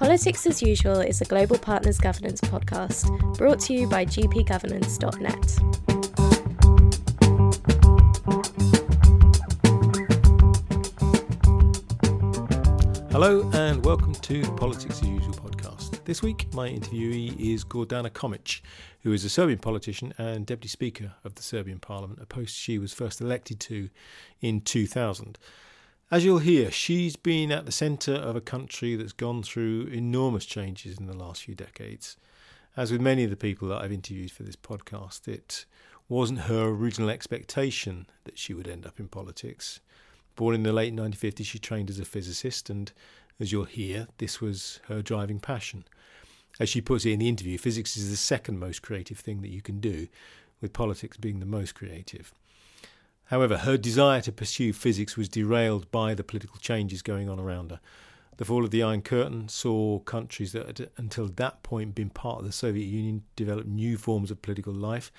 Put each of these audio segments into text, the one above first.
Politics as Usual is a Global Partners Governance podcast brought to you by gpgovernance.net. Hello and welcome to the Politics as Usual podcast. This week, my interviewee is Gordana Čomić, who is a Serbian politician and Deputy Speaker of the Serbian Parliament, a post she was first elected to in 2000. As you'll hear, she's been at the centre of a country that's gone through enormous changes in the last few decades. As with many of the people that I've interviewed for this podcast, it wasn't her original expectation that she would end up in politics. Born in the late 1950s, she trained as a physicist, and as you'll hear, this was her driving passion. As she puts it in the interview, physics is the second most creative thing that you can do, with politics being the most creative. However, her desire to pursue physics was derailed by the political changes going on around her. The fall of the Iron Curtain saw countries that had until that point been part of the Soviet Union develop new forms of political life.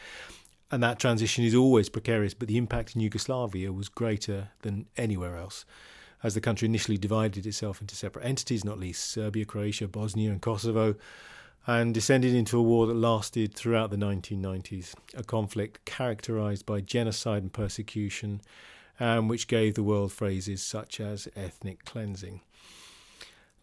And that transition is always precarious, but the impact in Yugoslavia was greater than anywhere else. As the country initially divided itself into separate entities, not least Serbia, Croatia, Bosnia, and Kosovo, and descended into a war that lasted throughout the 1990s, a conflict characterized by genocide and persecution, and which gave the world phrases such as ethnic cleansing.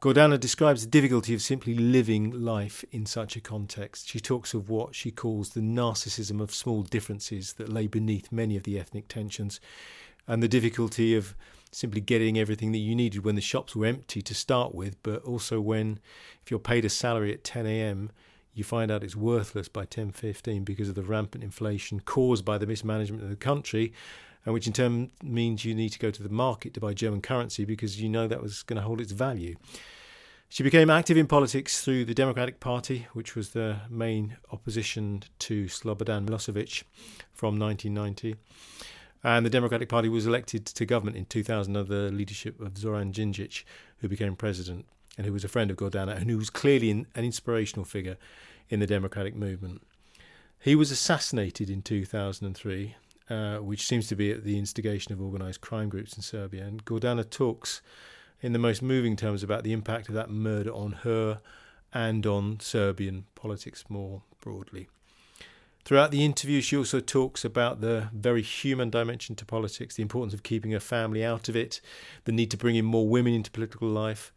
Gordana describes the difficulty of simply living life in such a context. She talks of what she calls the narcissism of small differences that lay beneath many of the ethnic tensions, and the difficulty of simply getting everything that you needed when the shops were empty to start with, but also when, if you're paid a salary at 10 a.m., you find out it's worthless by 10.15 because of the rampant inflation caused by the mismanagement of the country, and which in turn means you need to go to the market to buy German currency because you know that was going to hold its value. She became active in politics through the Democratic Party, which was the main opposition to Slobodan Milosevic from 1990. And the Democratic Party was elected to government in 2000 under the leadership of Zoran Djindjic, who became president and who was a friend of Gordana and who was clearly an inspirational figure in the democratic movement. He was assassinated in 2003, uh, which seems to be at the instigation of organised crime groups in Serbia. And Gordana talks in the most moving terms about the impact of that murder on her and on Serbian politics more broadly. Throughout the interview, she also talks about the very human dimension to politics, the importance of keeping her family out of it, the need to bring in more women into political life,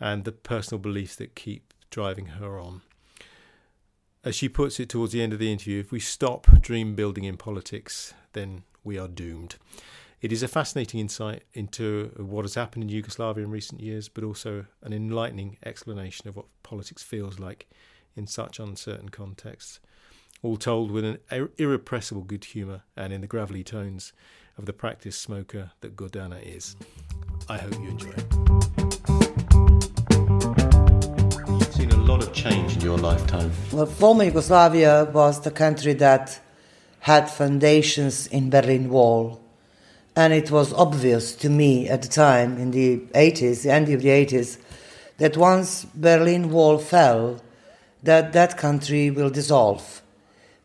and the personal beliefs that keep driving her on. As she puts it towards the end of the interview, if we stop dream building in politics, then we are doomed. It is a fascinating insight into what has happened in Yugoslavia in recent years, but also an enlightening explanation of what politics feels like in such uncertain contexts all told with an irrepressible good humour and in the gravelly tones of the practiced smoker that Gordana is. I hope you enjoy it. You've seen a lot of change in your lifetime. Well, former Yugoslavia was the country that had foundations in Berlin Wall. And it was obvious to me at the time, in the 80s, the end of the 80s, that once Berlin Wall fell, that that country will dissolve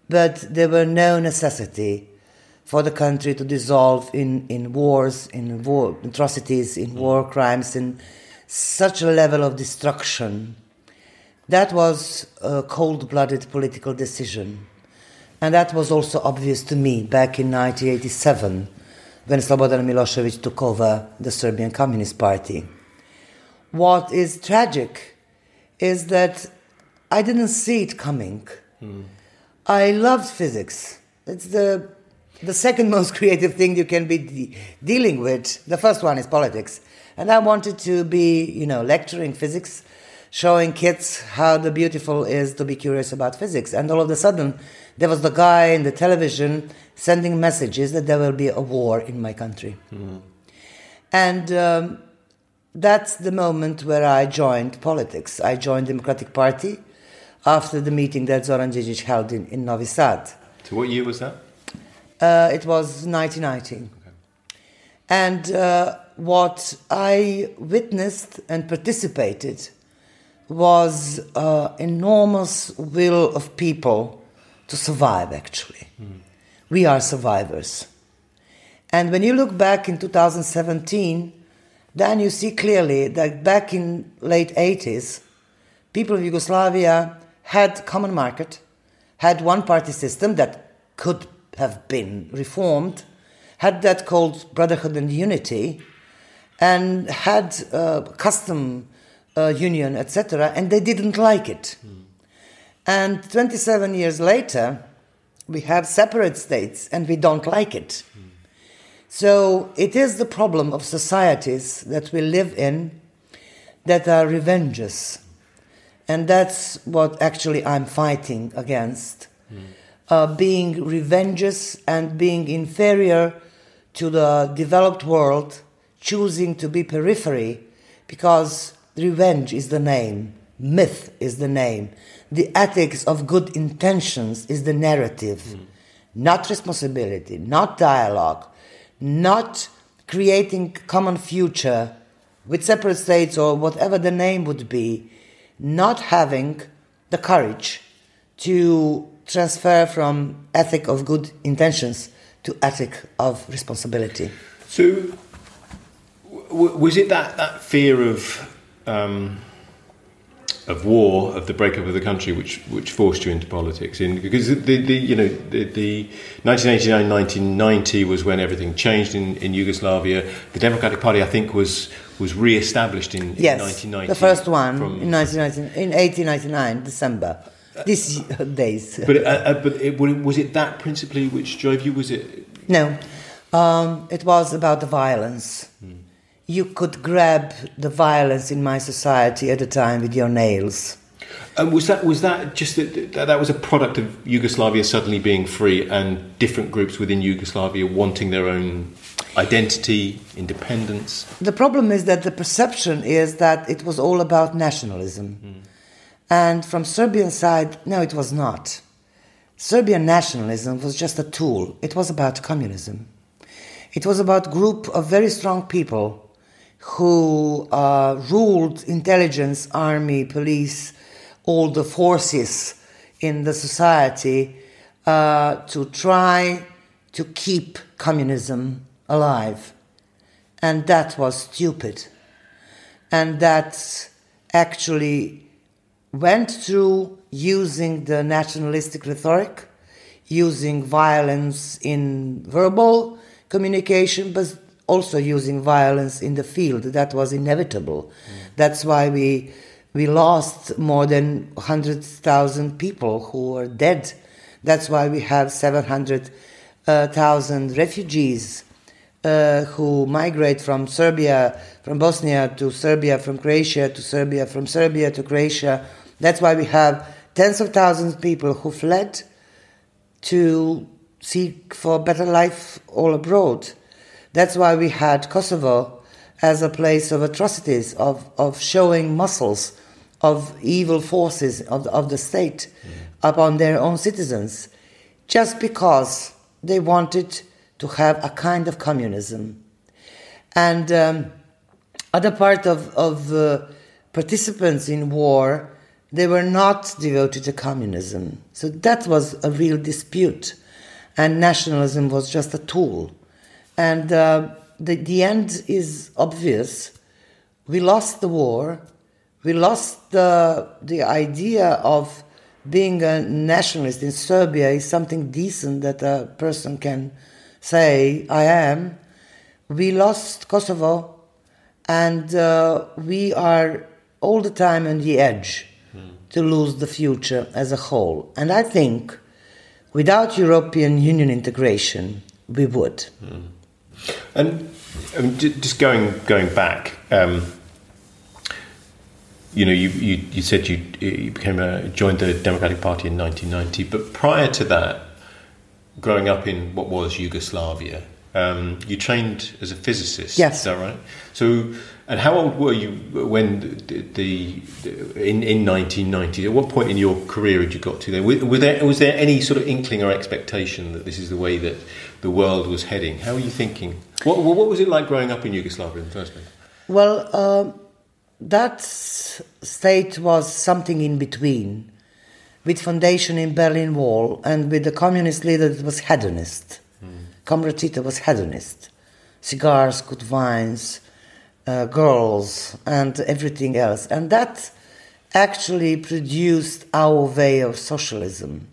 but there were no necessity for the country to dissolve in, in wars, in war atrocities, in war crimes, in such a level of destruction. That was a cold blooded political decision. And that was also obvious to me back in 1987 when Slobodan Milosevic took over the Serbian Communist Party. What is tragic is that I didn't see it coming. Mm. I loved physics. It's the the second most creative thing you can be de- dealing with. The first one is politics, and I wanted to be, you know, lecturing physics, showing kids how the beautiful is to be curious about physics. And all of a sudden, there was the guy in the television sending messages that there will be a war in my country, mm-hmm. and. Um, that's the moment where I joined politics. I joined Democratic Party after the meeting that Zoran Djindjic held in, in Novi Sad. So what year was that? Uh, it was 1990. Okay. And uh, what I witnessed and participated was uh, enormous will of people to survive, actually. Mm. We are survivors. And when you look back in 2017, then you see clearly that back in late 80s, people of Yugoslavia had common market, had one party system that could have been reformed, had that called brotherhood and unity, and had uh, custom uh, union, etc., and they didn't like it. Mm. And 27 years later, we have separate states and we don't like it. Mm. So it is the problem of societies that we live in that are revenges. And that's what actually I'm fighting against. Mm. Uh, being revengeous and being inferior to the developed world, choosing to be periphery because revenge is the name, myth is the name, the ethics of good intentions is the narrative, mm. not responsibility, not dialogue, not creating common future with separate states or whatever the name would be, not having the courage to transfer from ethic of good intentions to ethic of responsibility. So, was it that, that fear of um, of war, of the breakup of the country, which which forced you into politics. In because the, the you know the, the 1989-1990 was when everything changed in, in Yugoslavia. The Democratic Party, I think, was was re-established in, yes, in 1990. the first one in 1990, in 1899 December. These days. But uh, uh, but it, was it that principally which drove you? Was it? No, um, it was about the violence. Hmm you could grab the violence in my society at the time with your nails. And was that was that just that, that was a product of Yugoslavia suddenly being free and different groups within Yugoslavia wanting their own identity, independence? The problem is that the perception is that it was all about nationalism. Mm. And from Serbian side, no, it was not. Serbian nationalism was just a tool. It was about communism. It was about group of very strong people who uh, ruled intelligence, army, police, all the forces in the society uh, to try to keep communism alive. And that was stupid. And that actually went through using the nationalistic rhetoric, using violence in verbal communication, but also using violence in the field. That was inevitable. Mm. That's why we we lost more than 100,000 people who were dead. That's why we have 700,000 uh, refugees uh, who migrate from Serbia, from Bosnia to Serbia, from Croatia to Serbia, from Serbia to Croatia. That's why we have tens of thousands of people who fled to seek for better life all abroad. That's why we had Kosovo as a place of atrocities, of, of showing muscles of evil forces of the, of the state mm. upon their own citizens, just because they wanted to have a kind of communism. And um, other part of, of uh, participants in war, they were not devoted to communism. So that was a real dispute. And nationalism was just a tool and uh, the, the end is obvious. We lost the war. We lost the, the idea of being a nationalist in Serbia is something decent that a person can say, I am. We lost Kosovo, and uh, we are all the time on the edge mm. to lose the future as a whole. And I think without European Union integration, we would. Mm. And mean, just going going back, um, you know, you, you, you said you, you became a, joined the Democratic Party in 1990, but prior to that, growing up in what was Yugoslavia, um, you trained as a physicist. Yes, is that right? So, and how old were you when the, the, the in in 1990? At what point in your career had you got to then? Was there was there any sort of inkling or expectation that this is the way that the world was heading? How were you thinking? What, what was it like growing up in Yugoslavia in the first place? Well, uh, that state was something in between, with foundation in Berlin Wall and with the communist leader that was hedonist. Mm. Comrade Tito was hedonist. Cigars, good wines, uh, girls, and everything else. And that actually produced our way of socialism.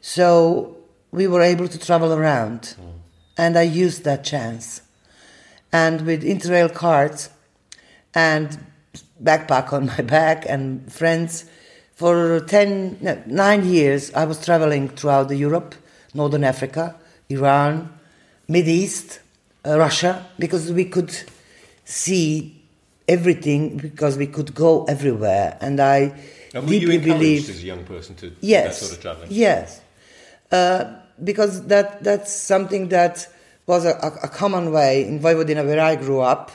So we were able to travel around, mm. and I used that chance. And with Interrail cards and backpack on my back and friends, for 10, no, nine years, I was traveling throughout the Europe, Northern Africa, Iran, Middle East, uh, Russia, because we could see everything because we could go everywhere. And I and were deeply you believe as a young person to yes, that sort of traveling? Yes, uh, because that that's something that was a, a, common way in Vojvodina where I grew up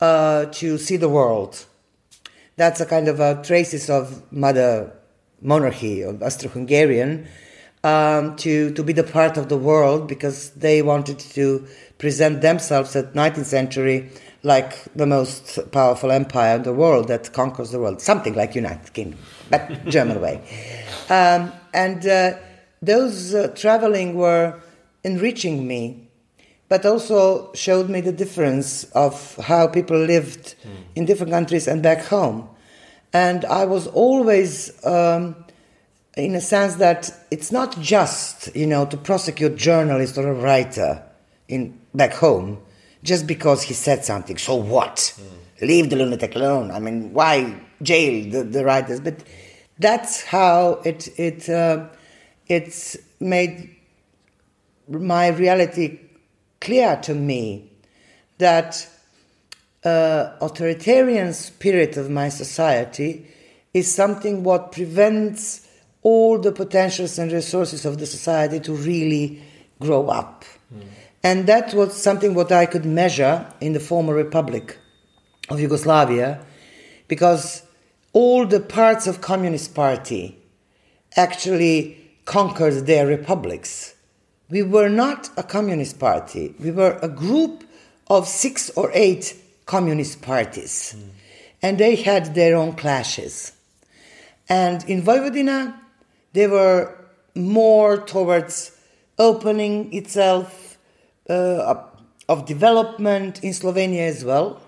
uh, to see the world that's a kind of a traces of mother monarchy of Austro-Hungarian um, to to be the part of the world because they wanted to present themselves at 19th century like the most powerful empire in the world that conquers the world, something like United Kingdom, but German way. Um, and uh, those uh, traveling were enriching me, but also showed me the difference of how people lived mm. in different countries and back home. And I was always, um, in a sense, that it's not just, you know, to prosecute journalist or a writer in back home just because he said something. So what? Mm. Leave the lunatic alone. I mean, why jail the, the writers? But that's how it it uh, it's made my reality clear to me that uh, authoritarian spirit of my society is something what prevents all the potentials and resources of the society to really grow up. Mm. And that was something what I could measure in the former republic of Yugoslavia, because all the parts of Communist Party actually conquered their republics. We were not a communist party. We were a group of six or eight communist parties. Mm. And they had their own clashes. And in Vojvodina, they were more towards opening itself uh, of development in Slovenia as well,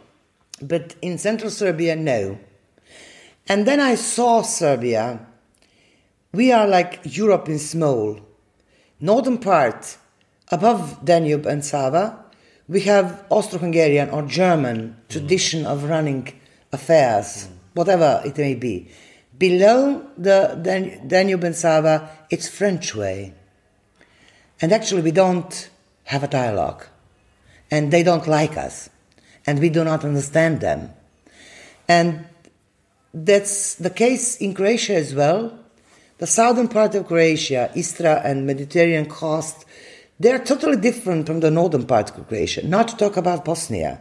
but in central Serbia, no. And then I saw Serbia. We are like Europe in small. Northern part, above Danube and Sava, we have Austro-Hungarian or German tradition of running affairs, whatever it may be. Below the Danube and Sava, it's French way. And actually, we don't have a dialogue. And they don't like us. And we do not understand them. And that's the case in Croatia as well. The southern part of Croatia, Istra and Mediterranean coast, they're totally different from the northern part of Croatia, not to talk about Bosnia.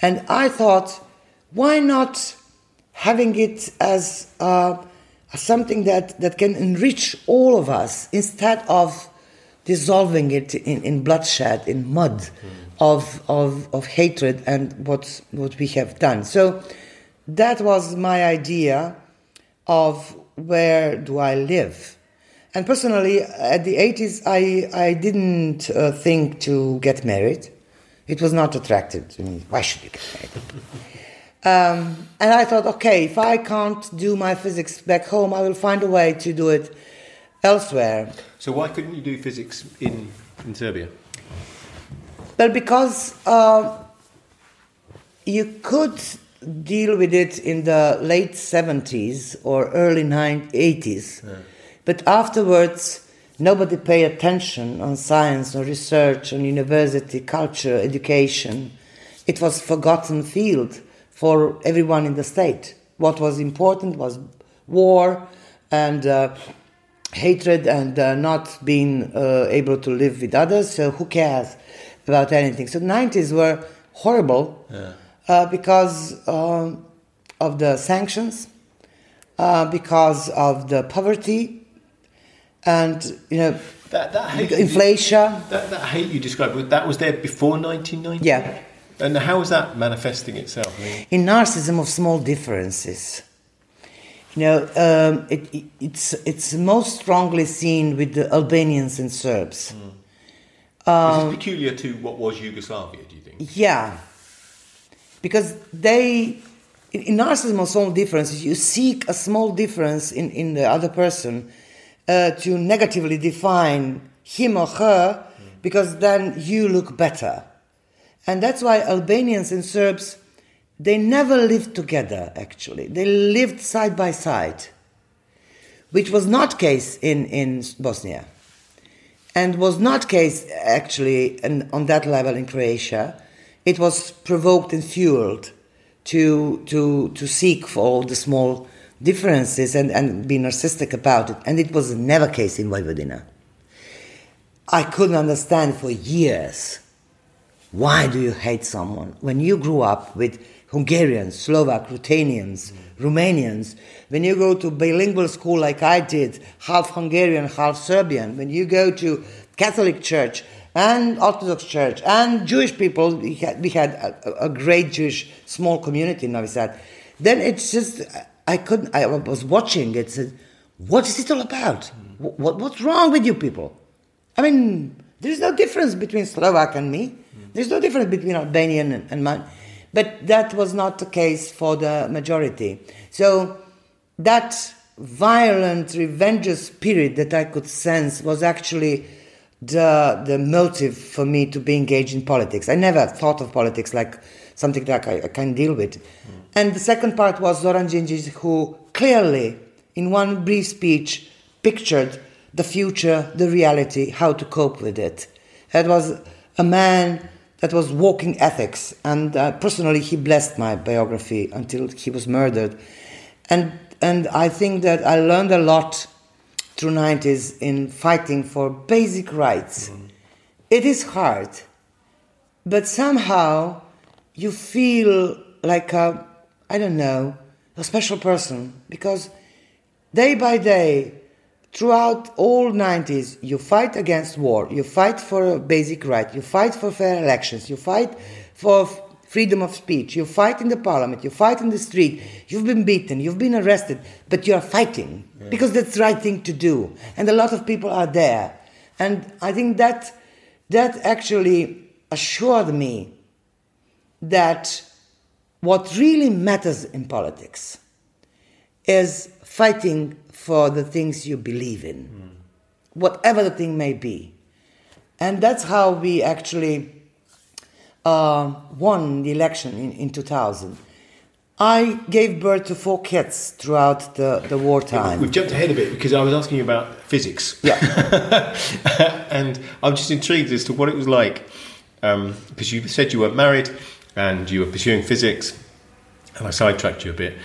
And I thought, why not having it as uh, something that, that can enrich all of us instead of dissolving it in, in bloodshed, in mud mm. of, of, of hatred and what, what we have done. So that was my idea of where do I live and personally, at the 80s, I, I didn't uh, think to get married. It was not attractive to me. Why should you get married? um, and I thought, okay, if I can't do my physics back home, I will find a way to do it elsewhere. So why couldn't you do physics in, in Serbia? Well, because uh, you could deal with it in the late 70s or early 80s. Yeah but afterwards, nobody paid attention on science or research on university, culture, education. It was forgotten field for everyone in the state. What was important was war and uh, hatred and uh, not being uh, able to live with others. So who cares about anything? So 90s were horrible yeah. Uh, because um, of the sanctions, uh, because of the poverty, and you know that, that hyperinflation. You, that, that hate you described that was there before 1990. Yeah. And how is that manifesting itself? In narcissism of small differences. You know, um, it, it, it's it's most strongly seen with the Albanians and Serbs. Mm. Um, is peculiar to what was Yugoslavia? Do you think? Yeah, because they in, in narcissism or small differences, you seek a small difference in, in the other person uh, to negatively define him or her because then you look better. And that's why Albanians and Serbs, they never lived together actually. They lived side by side, which was not case in, in Bosnia and was not case actually in, on that level in Croatia. It was provoked and fueled to, to, to seek for all the small differences and, and be narcissistic about it. And it was never case in Vojvodina. I couldn't understand for years why do you hate someone when you grew up with Hungarians, Slovak, Ruthenians, Romanians, when you go to bilingual school like I did, half Hungarian, half Serbian, when you go to Catholic church and Orthodox church and Jewish people, we had, we had a, a, great Jewish small community in Novi Sad. Then it's just, I couldn't, I was watching it, said, what is it all about? What, what's wrong with you people? I mean, there's no difference between Slovak and me. There's no difference between Albanian and, and mine. But that was not the case for the majority. So that violent, revenge spirit that I could sense was actually the, the motive for me to be engaged in politics. I never thought of politics like something that I, I can deal with. Mm. And the second part was Zoran Djindjic, who clearly, in one brief speech, pictured the future, the reality, how to cope with it. It was a man that was walking ethics, and uh, personally, he blessed my biography until he was murdered. And, and I think that I learned a lot through 90s in fighting for basic rights. Mm. It is hard, but somehow you feel like a, I don't know, a special person because day by day, throughout all 90s, you fight against war, you fight for a basic right, you fight for fair elections, you fight for freedom of speech, you fight in the parliament, you fight in the street, you've been beaten, you've been arrested, but you are fighting yeah. because that's the right thing to do. And a lot of people are there. And I think that that actually assured me that what really matters in politics is fighting for the things you believe in, mm. whatever the thing may be. And that's how we actually uh, won the election in, in 2000. I gave birth to four kids throughout the, the wartime. We've jumped ahead a bit because I was asking you about physics. Yeah. and I'm just intrigued as to what it was like um, because you said you were married and you were pursuing physics, and I sidetracked you a bit,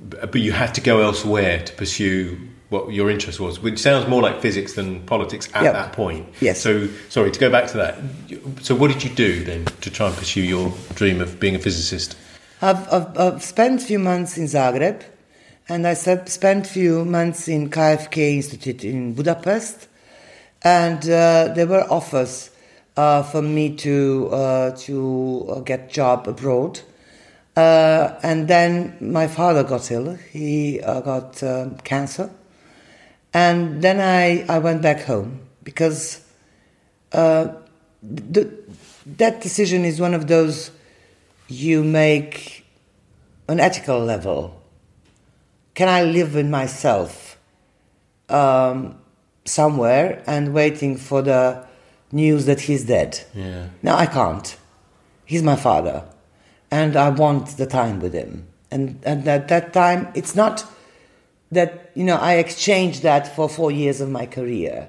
but you had to go elsewhere to pursue what your interest was, which sounds more like physics than politics at yep. that point. Yes. So, sorry to go back to that. So, what did you do then to try and pursue your dream of being a physicist? I've, I've, I've spent a few months in Zagreb, and I spent a few months in KFK Institute in Budapest, and uh, there were offers uh, for me to uh, to uh, get job abroad. Uh, and then my father got ill. He uh, got um, cancer and then I, I went back home because uh, the, that decision is one of those you make on ethical level. Can I live with myself um, somewhere and waiting for the news that he's dead? Yeah. No, I can't. He's my father, and I want the time with him. And, and at that time, it's not that you know I exchanged that for four years of my career.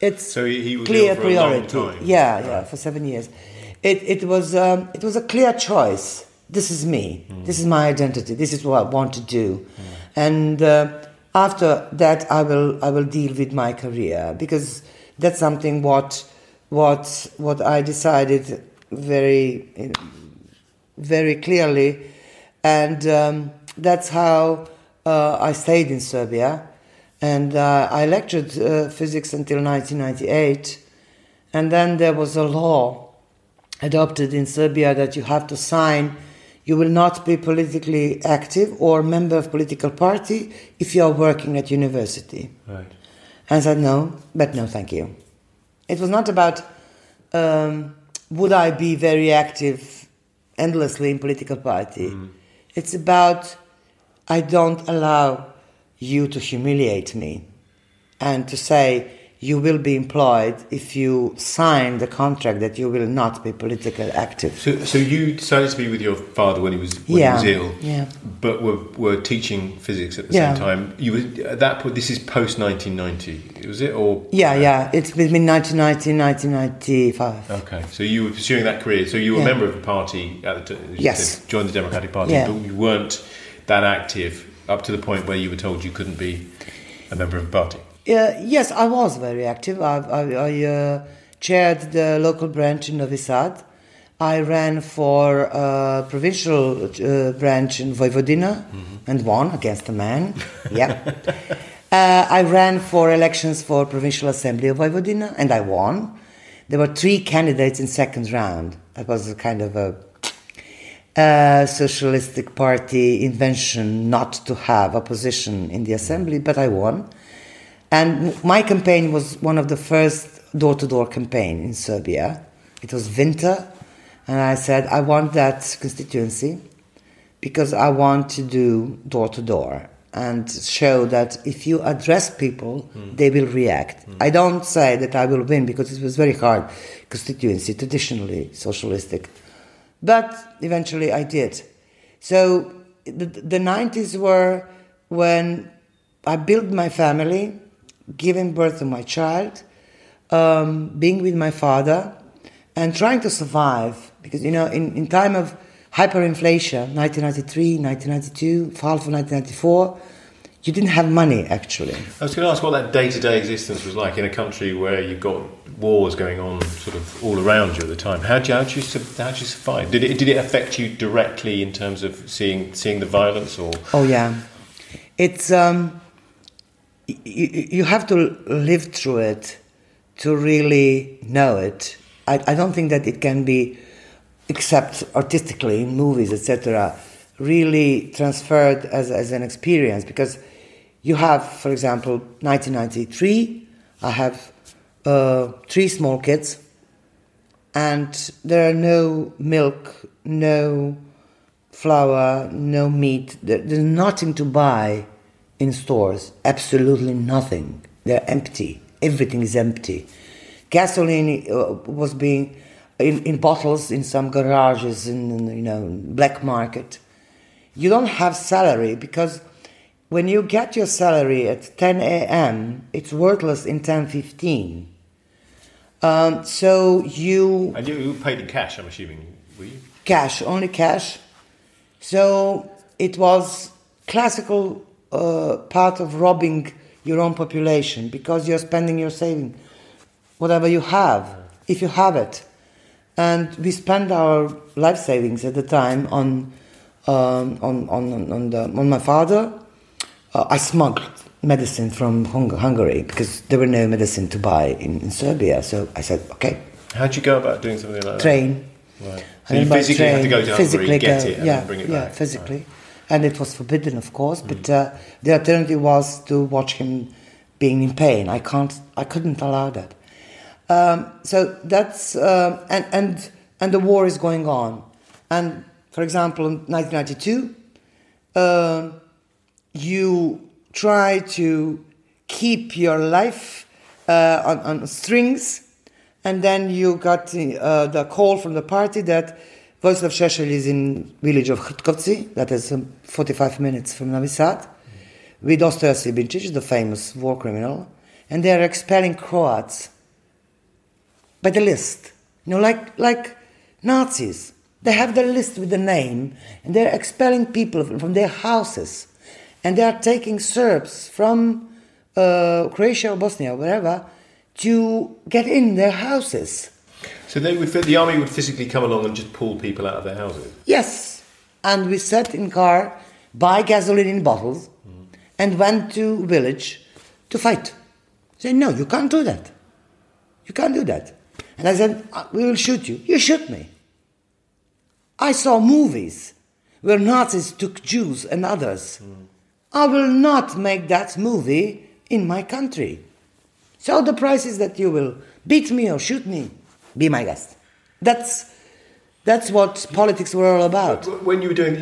It's so he, he clear priority. Yeah, right. yeah, for seven years. It it was um, it was a clear choice. This is me. Mm. This is my identity. This is what I want to do, mm. and uh, after that, I will I will deal with my career because that's something what what what I decided very very clearly, and um, that's how uh, I stayed in Serbia and uh, I lectured uh, physics until 1998. And then there was a law adopted in Serbia that you have to sign you will not be politically active or member of political party if you are working at university. Right. And I said no, but no, thank you. It was not about um, would I be very active endlessly in political party. Mm. It's about I don't allow you to humiliate me and to say you will be employed if you sign the contract that you will not be politically active. So, so you decided to be with your father when he was when Yeah, he was ill, yeah. but were, were teaching physics at the Yeah. same time. You were at that point. This is post nineteen ninety, was it? Or Yeah, yeah. It's between 1990 and 1995. Okay, so you were pursuing that career. So you were a member of the party at the time. Yes. Joined the Democratic Party, Yeah. but you weren't that active up to the point where you were told you couldn't be a member of the party. Uh, yes, I was very active. I, I, I uh, chaired the local branch in Novi Sad. I ran for uh, provincial uh, branch in Vojvodina and won against a man. yeah. Uh, I ran for elections for provincial assembly of Vojvodina and I won. There were three candidates in second round. That was a kind of a uh, socialistic party invention not to have opposition in the assembly, but I won. And my campaign was one of the first door-to-door campaign in Serbia. It was winter, and I said I want that constituency because I want to do door-to-door and show that if you address people, they will react. I don't say that I will win because it was very hard constituency, traditionally socialistic. But eventually I did. So the, the 90s were when I built my family, giving birth to my child, um, being with my father, and trying to survive. Because, you know, in, in time of hyperinflation, 1993, 1992, half of 1994, you didn't have money actually. I was going to ask what that day-to-day existence was like in a country where you've got wars going on sort of all around you at the time. How did you, how do you, how do you survive? Did it, did it affect you directly in terms of seeing seeing the violence or? Oh yeah, it's um, you have to live through it to really know it. I, I don't think that it can be, except artistically in movies, etc., really transferred as, as an experience because you have, for example, 1993. I have uh, three small kids, and there are no milk, no flour, no meat. There, there's nothing to buy in stores. Absolutely nothing. They're empty. Everything is empty. Gasoline uh, was being in, in bottles in some garages in, in you know black market. You don't have salary because when you get your salary at 10 a.m., it's worthless in 10:15. Um, so you And you, you paid in cash, I'm assuming, were you? cash, only cash. So it was classical uh, part of robbing your own population because you're spending your saving, whatever you have, if you have it. And we spent our life savings at the time on um, on on on, the, on my father. Uh, I smuggled medicine from Hung- Hungary because there were no medicine to buy in, in Serbia. So I said, okay, How'd you go about doing something like that? train. Right. I So you mean, physically had to go to Hungary, physically get go- it, and yeah, bring it yeah, back. physically, and it was forbidden, of course. But uh, the alternative was to watch him being in pain. I can't, I couldn't allow that. Um, so that's um and and and the war is going on, and for example, in 1992, um, you try to keep your life uh, on, on strings, and then you got the, uh, the call from the party that Vojislav Šešelj is in village of Hrtkovci, that is um, 45 minutes from Novi Sad, with Ostoja Sibinčić, the famous war criminal, and they are expelling Croats by the list. You know, like, like Nazis. They have the list with the name, and they're expelling people from their houses. And they are taking Serbs from uh, Croatia or Bosnia, or wherever, to get in their houses. So they would, the army would physically come along and just pull people out of their houses. Yes. And we sat in car, buy gasoline in bottles, and went to village to fight. Say, no, you can't do that. You can't do that. And I said, "Uh, we will shoot you. You shoot me. I saw movies where Nazis took Jews and others. I will not make that movie in my country. So the price is that you will beat me or shoot me. Be my guest. That's That's what politics were all about. When you were doing,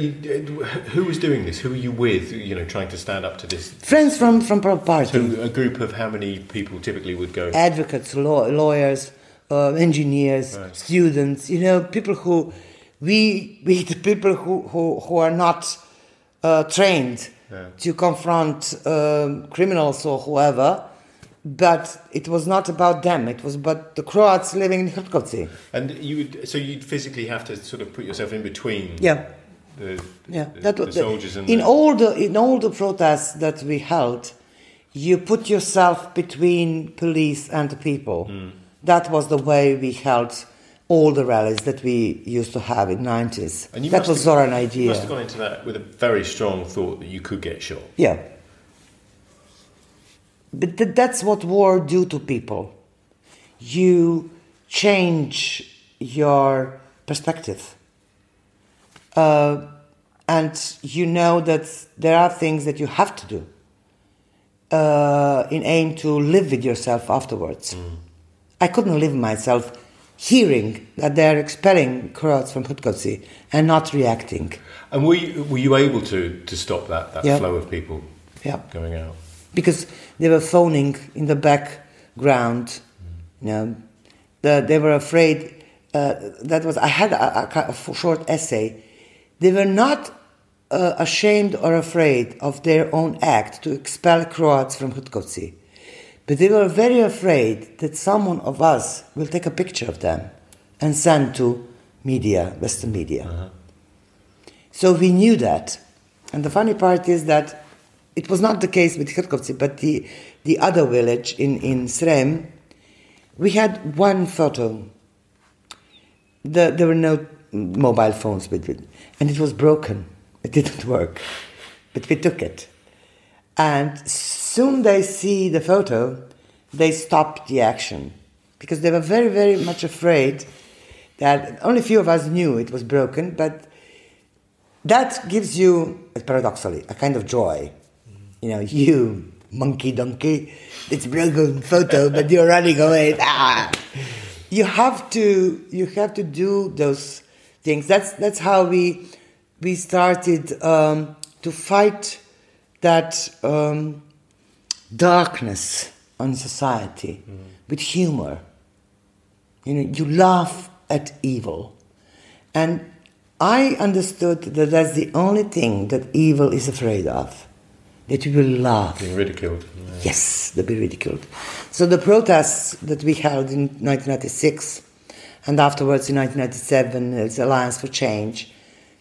who was doing this? Who were you with? You know, trying to stand up to this. Friends from from pro- party, So a group of how many people typically would go? advocates, law, lawyers, uh, engineers, Right. students. You know, people who we we the people who who, who are not uh, trained Yeah. to confront um, criminals or whoever. But it was not about them. It was about the Croats living in Hrtkovci. And you would, so you'd physically have to sort of put yourself in between. Yeah. The, Yeah, the, that the was soldiers and in the, all the in all the protests that we held, you put yourself between police and the people. Hmm. That was the way we held all the rallies that we used to have in 90s. that was have- our You idea. must have gone into that with a very strong thought that you could get shot. Yeah. But th- that's what war do to people. You change your perspective. Uh, and you know that there are things that you have to do uh, in aim to live with yourself afterwards. I couldn't live myself hearing that they're expelling Croats from Hrtkovci and not reacting. And were you, were you able to, to stop that, that Yeah. flow of people Yeah. going out? because they were phoning in the background. You know, the, they were afraid. Uh, that was I had a, a, short essay. They were not uh, ashamed or afraid of their own act to expel Croats from Hrtkovci, but they were very afraid that someone of us will take a picture of them and send to media, Western media. Uh-huh. So we knew that. And the funny part is that it was not the case with Hrtkovci, but the, the other village in, in Srem, we had one photo. The, there were no mobile phones with it, and it was broken. It didn't work, but we took it. And soon they see the photo, they stop the action because they were very, very much afraid that only a few of us knew it was broken, but that gives you, paradoxically, a kind of joy. You know, you monkey donkey, it's broken photo, but you're running away. Ah. You have to, you have to do those things. That's that's how we we started um, to fight that um, darkness on society with humor. You know, you laugh at evil. And I understood that that's the only thing that evil is afraid of. That you will laugh. Being ridiculed. Yeah. Yes, to be ridiculed. So the protests that we held in 1996 and afterwards in 1997, as Alliance for Change,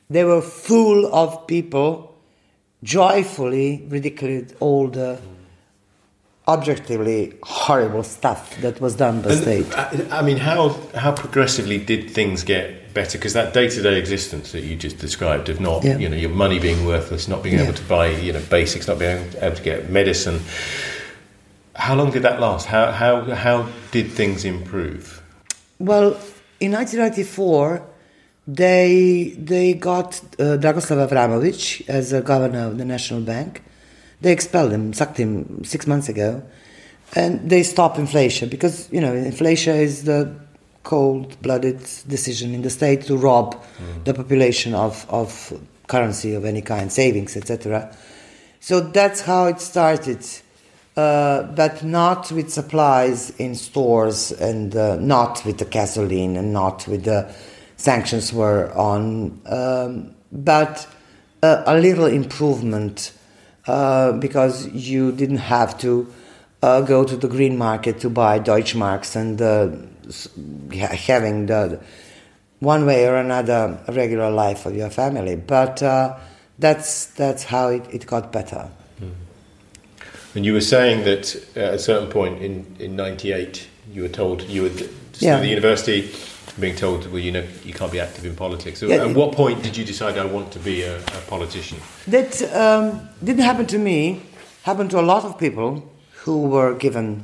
they were full of people joyfully ridiculed all the objectively horrible stuff that was done by And, state. I I mean, how how progressively did things get better? Because that day to day existence that you just described of not, Yeah. you know, your money being worthless, not being Yeah. able to buy, you know, basics, not being able to get medicine. How long did that last? How how how did things improve? Well, in 1994, they they got uh, Dragoslav Avramovic as a governor of the National Bank. They expelled him, sacked him six months ago, and they stopped inflation because you know inflation is the cold-blooded decision in the state to rob the population of of currency of any kind, savings, etc. So that's how it started uh, but not with supplies in stores and uh, not with the gasoline and not with the sanctions were on, um, but uh, a little improvement uh, because you didn't have to uh, go to the green market to buy Deutschmarks and uh, having the one way or another regular life of your family. But uh, that's that's how it, it got better. And you were saying that at a certain point in in '98, you were told you would Yeah. the university, being told, well, you know, you can't be active in politics. So Yeah. At what point did you decide I want to be a, a politician? That um, didn't happen to me. Happened to a lot of people who were given.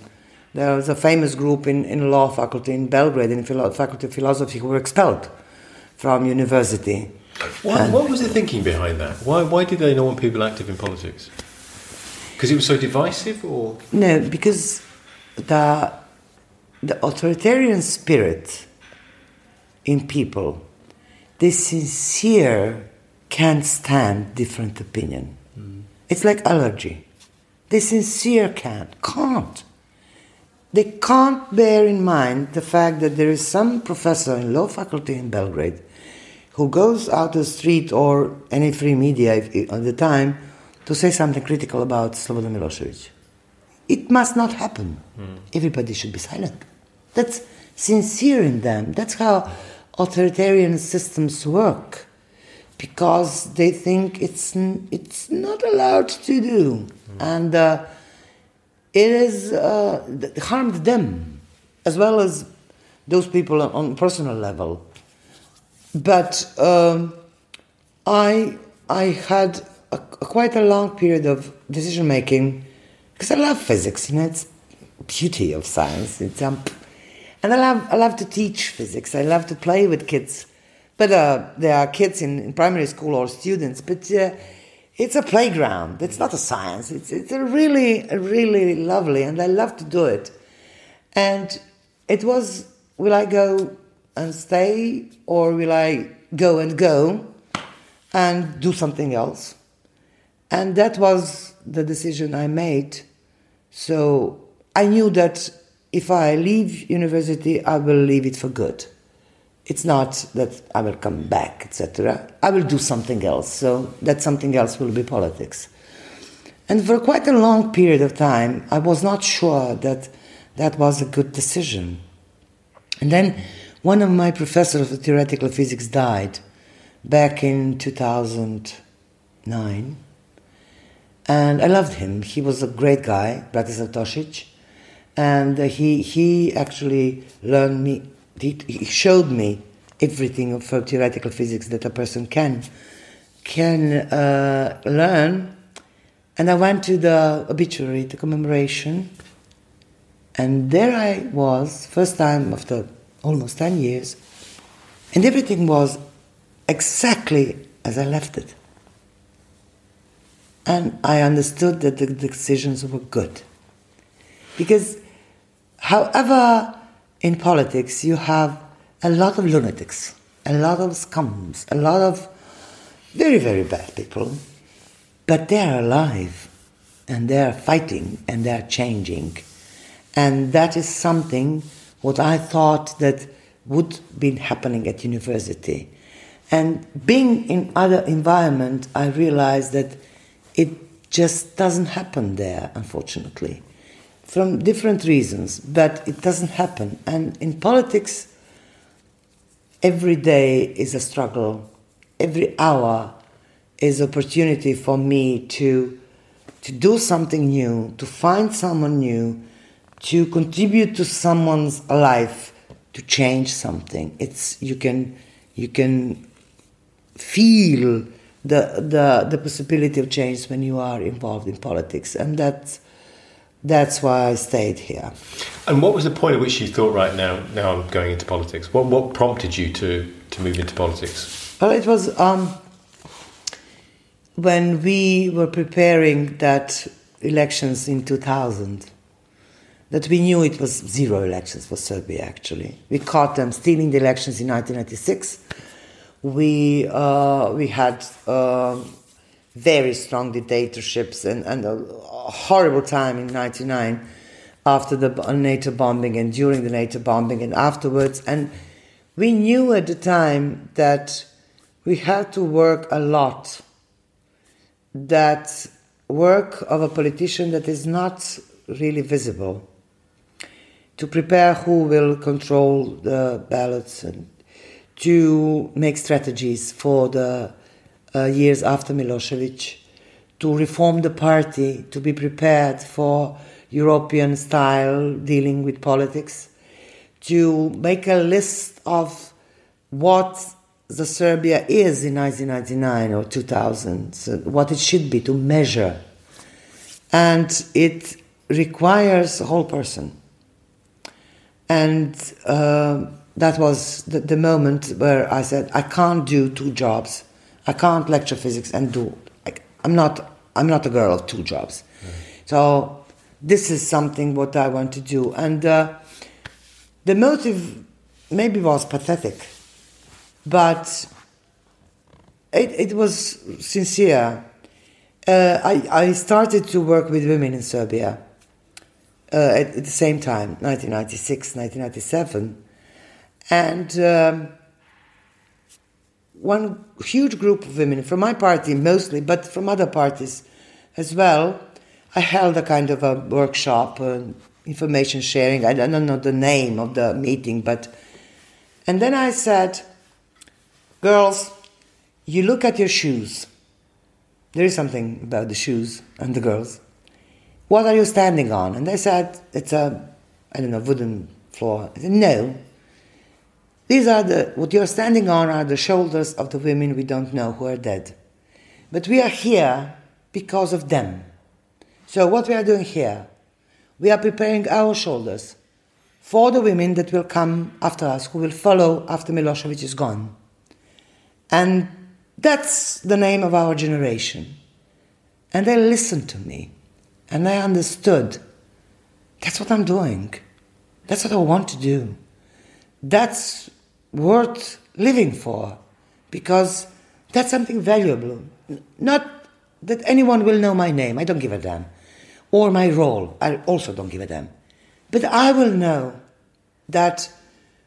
There was a famous group in, in law faculty in Belgrade, in philo- faculty of philosophy, who were expelled from university. What, what was the thinking behind that? Why why did they not want people active in politics? Because it was so divisive, or No, because the the authoritarian spirit in people the sincere can't stand different opinion. Mm. It's like allergy. The sincere can't, can't. They can't bear in mind the fact that there is some professor in law faculty in Belgrade who goes out the street or any free media at the time to say something critical about Slobodan Milosevic. It must not happen. Mm. Everybody should be silent. That's sincere in them. That's how authoritarian systems work because they think it's it's not allowed to do, mm. and uh, it is uh, harmed them as well as those people on personal level. But um, I I had a, a quite a long period of decision making because I love physics. You know, it's beauty of science. It's um, and I love I love to teach physics. I love to play with kids but uh, there are kids in, in, primary school or students, but uh, it's a playground. It's not a science. It's, it's a really, really lovely, and I love to do it. And it was will I go and stay, or will I go and go and do something else? And that was the decision I made. So I knew that if I leave university, I will leave it for good. It's not that I will come back, etc. I will do something else. So that something else will be politics. And for quite a long period of time, I was not sure that that was a good decision. And then one of my professors of theoretical physics died back in 2009. And I loved him. He was a great guy, Bratislav Tosic. And he, he actually learned me he, he showed me everything of theoretical physics that a person can can uh, learn. And I went to the obituary, the commemoration, and there I was, first time after almost 10 years, and everything was exactly as I left it. And I understood that the decisions were good. Because, however in politics, you have a lot of lunatics, a lot of scums, a lot of very, very bad people, but they are alive and they are fighting and they are changing. And that is something what I thought that would be happening at university. And being in other environment, I realized that it just doesn't happen there, unfortunately from different reasons, but it doesn't happen. And in politics, every day is a struggle. Every hour is opportunity for me to to do something new, to find someone new, to contribute to someone's life, to change something. It's you can you can feel the the the possibility of change when you are involved in politics, and that's that's why I stayed here. And what was the point at which you thought, right now, now I'm going into politics? What what prompted you to to move into politics? Well, it was um, when we were preparing that elections in 2000 that we knew it was zero elections for Serbia. Actually, we caught them stealing the elections in 1996. We uh, we had. Uh, very strong dictatorships and, and a horrible time in 99 after the NATO bombing and during the NATO bombing and afterwards. And we knew at the time that we had to work a lot. That work of a politician that is not really visible. To prepare who will control the ballots and to make strategies for the uh, years after Milosevic, to reform the party, to be prepared for European style dealing with politics, to make a list of what the Serbia is in 1999 or 2000, so what it should be, to measure. And it requires a whole person. And uh, that was the, the moment where I said, I can't do two jobs. I can't lecture physics and do. I'm not. I'm not a girl of two jobs. Mm. So this is something what I want to do, and uh, the motive maybe was pathetic, but it, it was sincere. Uh, I, I started to work with women in Serbia uh, at, at, the same time, 1996, 1997. And um, one huge group of women, from my party mostly, but from other parties as well, I held a kind of a workshop, uh, information sharing. I don't know the name of the meeting, but. And then I said, girls, you look at your shoes. There is something about the shoes and the girls. What are you standing on? And they said, It's a, I don't know, wooden floor. I said, No. These are the, what you're standing on are the shoulders of the women we don't know who are dead. But we are here because of them. So, what we are doing here, we are preparing our shoulders for the women that will come after us, who will follow after Milosevic is gone. And that's the name of our generation. And they listened to me. And they understood that's what I'm doing. That's what I want to do. That's worth living for because that's something valuable. Not that anyone will know my name, I don't give a damn. Or my role, I also don't give a damn. But I will know that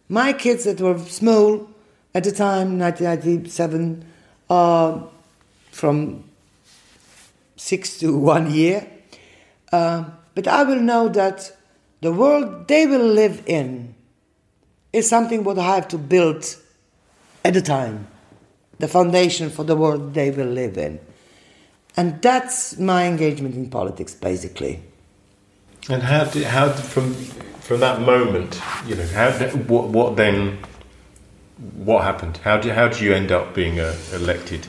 my kids that were small at the time, 1997, uh, from six to one year, uh, but I will know that the world they will live in is something what I have to build at the time, the foundation for the world they will live in. And that's my engagement in politics, basically. And how did, how did, from from that moment, you know, how what what then what happened? How did how do you end up being uh, elected?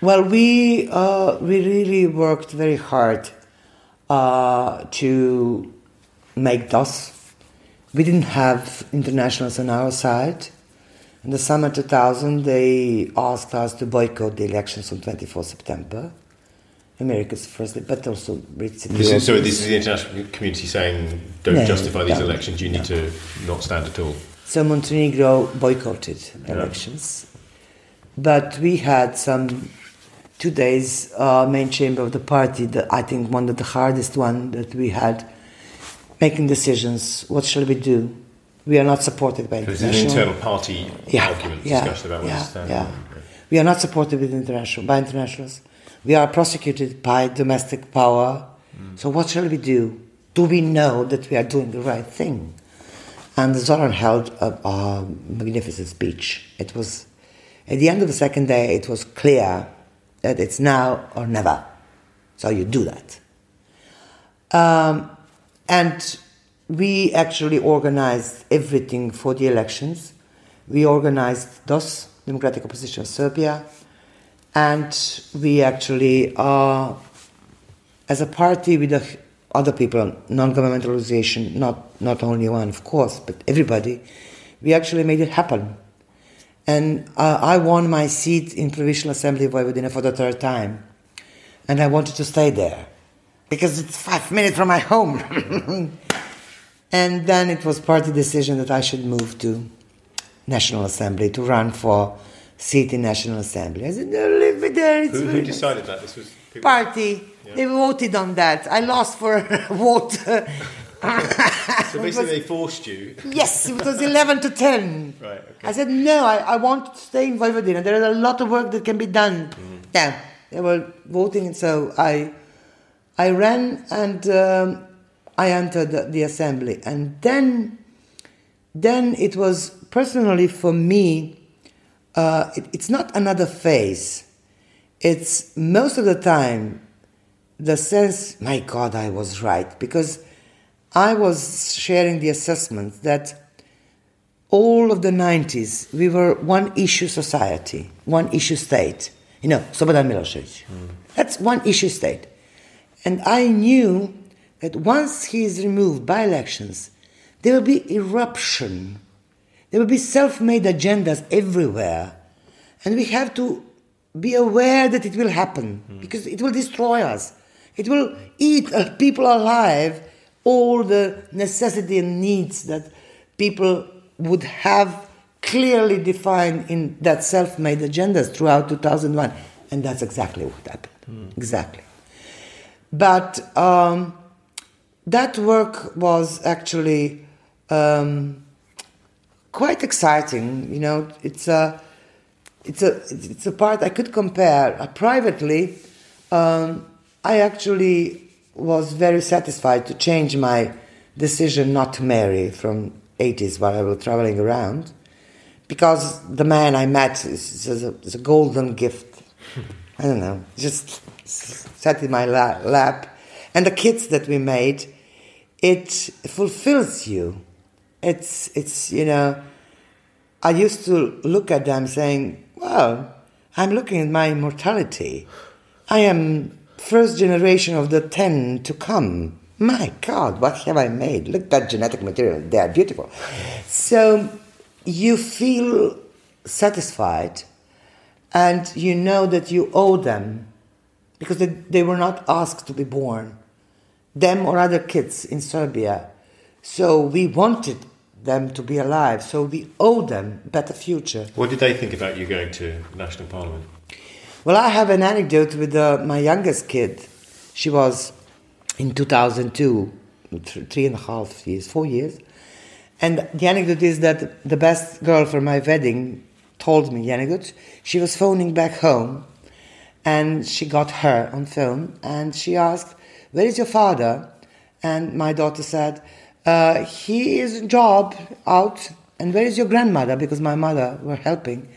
Well, we uh, we really worked very hard uh, to make DOS. We didn't have internationals on our side. In the summer 2000, they asked us to boycott the elections on 24 September. America's first, but also Britain. This is, so this is the international community saying, don't no, justify these no, elections, you need no. to not stand at all. So Montenegro boycotted elections. But we had some two days uh, main chamber of the party, that I think one of the hardest one that we had, making decisions. What shall we do? We are not supported by so international. It's an internal party yeah, argument yeah, discussion about yeah, yeah. We are not supported with international by internationals. We are prosecuted by domestic power. Mm. So what shall we do? Do we know that we are doing the right thing? And the Zoran held a, a magnificent speech. It was, at the end of the second day, it was clear that it's now or never. So you do that. Um, and we actually organized everything for the elections. We organized DOS, Democratic Opposition of Serbia, and we actually are, as a party with other people, non-governmental organization, not, not only one, of course, but everybody, we actually made it happen. And uh, I won my seat in Provincial Assembly of Vojvodina for the third time. And I wanted to stay there because it's five minutes from my home. and then it was party decision that I should move to National Assembly to run for seat in National Assembly. I said, no, leave me there. Who, who, decided that? This was people... party. Yeah. They voted on that. I lost for a vote. so basically, was, they forced you. yes, it was eleven to ten. Right. Okay. I said no. I, I want to stay in Vojvodina. There is a lot of work that can be done. Mm. Yeah, they were voting, and so I, I ran and um, I entered the, the assembly, and then, then it was personally for me. Uh, it, it's not another phase. It's most of the time the sense, my God, I was right, because I was sharing the assessment that all of the 90s, we were one issue society, one issue state. You know, Slobodan Milosevic. Mm. That's one issue state. And I knew that once he is removed by elections, there will be eruption. There will be self made agendas everywhere. And we have to be aware that it will happen mm. because it will destroy us. It will eat uh, people alive all the necessity and needs that people would have clearly defined in that self-made agendas throughout 2001, and that's exactly what happened. Mm. Exactly. But um, that work was actually um, quite exciting. You know, it's a it's a it's a part I could compare. Uh, privately, um, I actually was very satisfied to change my decision not to marry from 80s while I was traveling around because the man I met is, is, a, is a, golden gift. I don't know, just sat in my lap. And the kids that we made, it fulfills you. It's, it's, you know, I used to look at them saying, well, I'm looking at my immortality. I am first generation of the ten to come. My God, what have I made? Look at that genetic material. They are beautiful. So you feel satisfied and you know that you owe them because they, they were not asked to be born, them or other kids in Serbia. So we wanted them to be alive, so we owe them a better future. What did they think about you going to National Parliament? Well, I have an anecdote with uh, my youngest kid. She was in 2002, three and a half years, four years. And the anecdote is that the best girl for my wedding told me the anecdote. She was phoning back home and she got her on film. and she asked, Where is your father? And my daughter said, uh, He is job out. And where is your grandmother? Because my mother were helping.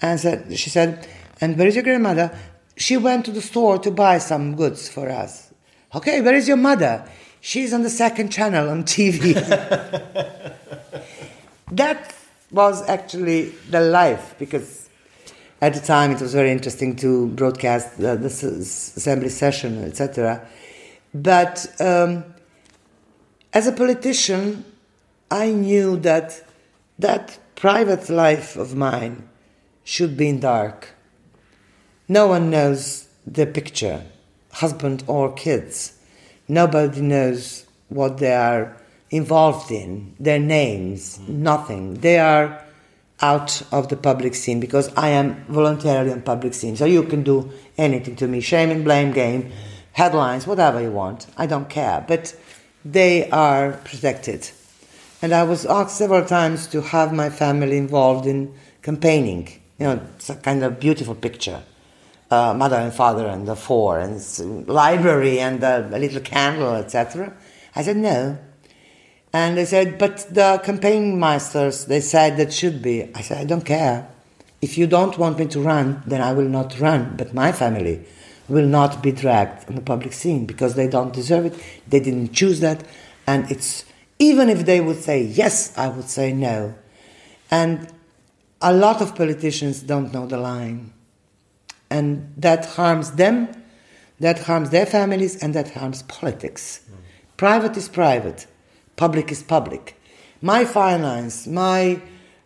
And said, she said, And where is your grandmother? She went to the store to buy some goods for us. Okay, where is your mother? She's on the second channel on TV. that was actually the life because at the time it was very interesting to broadcast the, the assembly session, etc. But um, as a politician, I knew that that private life of mine should be in dark. No one knows the picture, husband or kids. Nobody knows what they are involved in, their names, nothing. They are out of the public scene because I am voluntarily on public scene. So you can do anything to me, shame and blame game, headlines, whatever you want. I don't care. But they are protected. And I was asked several times to have my family involved in campaigning. You know, it's a kind of beautiful picture uh, mother and father and the four and library and a little candle, etc. I said no. And they said, but the campaign masters, they said that should be. I said, I don't care. If you don't want me to run, then I will not run. But my family will not be dragged on the public scene because they don't deserve it. They didn't choose that. And it's, even if they would say yes, I would say no. And a lot of politicians don't know the line and that harms them, that harms their families, and that harms politics. Mm. Private is private, public is public. My finance, my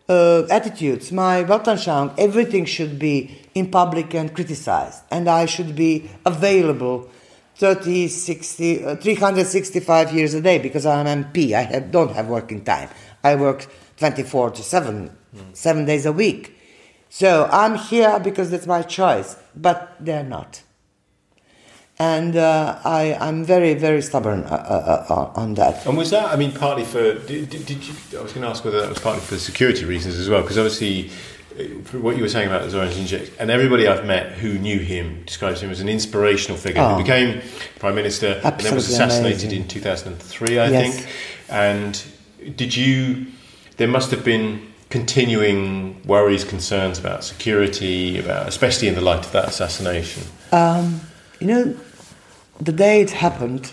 uh, attitudes, my Weltanschauung, everything should be in public and criticized, and I should be available 30, 60, uh, 365 years a day because I'm MP. I have, don't have working time. I work 24 to 7, mm. seven days a week. So I'm here because that's my choice, but they're not. And uh, I, I'm very, very stubborn uh, uh, uh on that. And was that, I mean, partly for, did, did, did you, I was going to ask whether that was partly for security reasons as well, because obviously uh, what you were saying about Zoran Djindjic, and everybody I've met who knew him describes him as an inspirational figure. Oh, he became prime minister and then was assassinated amazing. in 2003, I yes. think. And did you? There must have been continuing worries, concerns about security, about especially in the light of that assassination? Um, you know, the day it happened,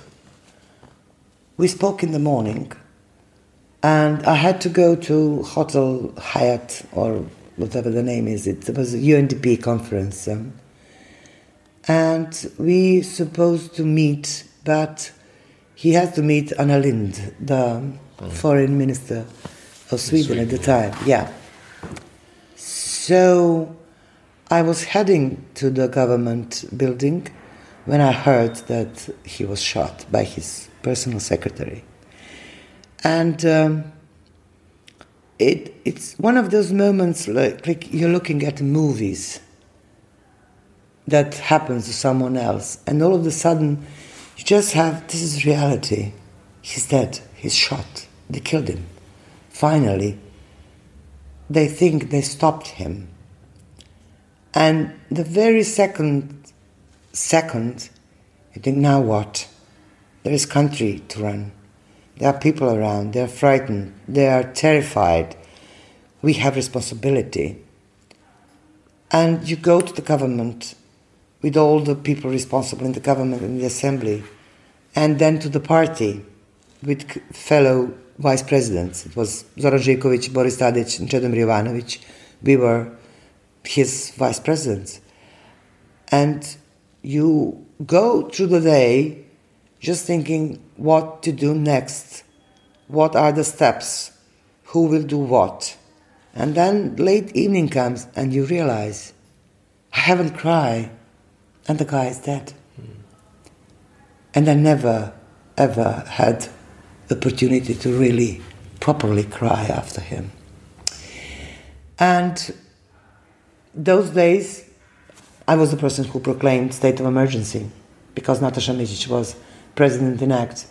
we spoke in the morning, and I had to go to Hotel Hyatt or whatever the name is. It was a UNDP conference, um, and we supposed to meet, but he had to meet Anna Lindh, the mm. foreign minister of Sweden, Sweden, at the time. Yeah. So I was heading to the government building when I heard that he was shot by his personal secretary. And um, it, it's one of those moments like, like you're looking at movies that happens to someone else, and all of a sudden you just have this is reality. He's dead, he's shot, they killed him. Finally, they think they stopped him. And the very second second, you think, now what? There is country to run. There are people around, they're frightened, they are terrified. We have responsibility. And you go to the government with all the people responsible in the government and the assembly, and then to the party with fellow vice presidents. It was Zoran Živković, Boris Tadic, and Čedomir Jovanović. We were his vice presidents. And you go through the day just thinking what to do next, what are the steps, who will do what. And then late evening comes and you realize, I haven't cried, and the guy is dead. Mm. And I never, ever had opportunity to really properly cry after him. And those days, I was the person who proclaimed state of emergency because Nataša Mićić was president elect.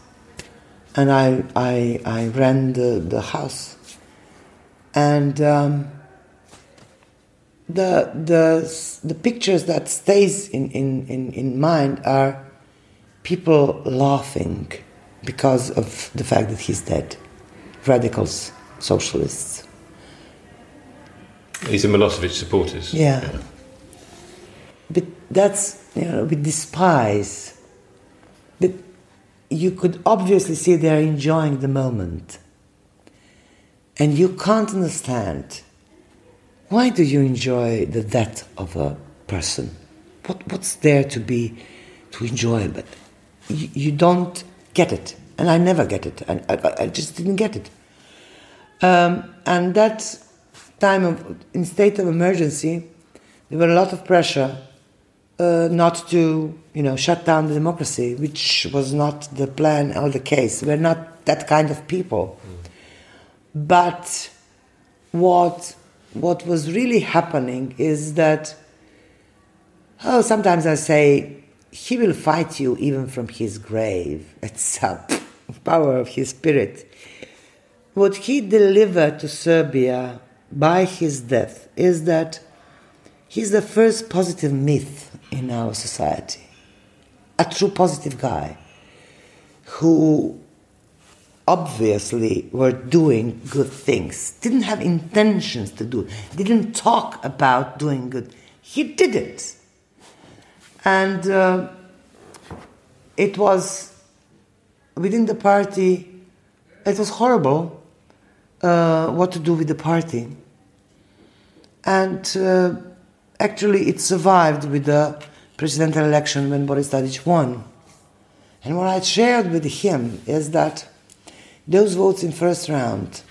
And I, I, I ran the, the house. And um, the, the, the pictures that stays in, in, in, in mind are people laughing because of the fact that he's dead. Radicals, socialists. He's a Milosevic supporters. Yeah. yeah. That's, you know, we despise. But you could obviously see they're enjoying the moment. And you can't understand why do you enjoy the death of a person? What, what's there to be to enjoy? But you, you don't get it. And I never get it. I, I, I just didn't get it. Um, and that time of, in state of emergency, there were a lot of pressure uh, not to, you know, shut down the democracy, which was not the plan or the case. We're not that kind of people. Mm. But what what was really happening is that, oh, sometimes I say, he will fight you even from his grave. It's a power of his spirit. What he delivered to Serbia by his death is that he's the first positive myth in our society. A true positive guy who obviously were doing good things, didn't have intentions to do didn't talk about doing good. He did it. And uh, it was within the party, it was horrible uh, what to do with the party. And uh, actually, it survived with the presidential election when Boris Tadic won. And what I shared with him is that those votes in first round,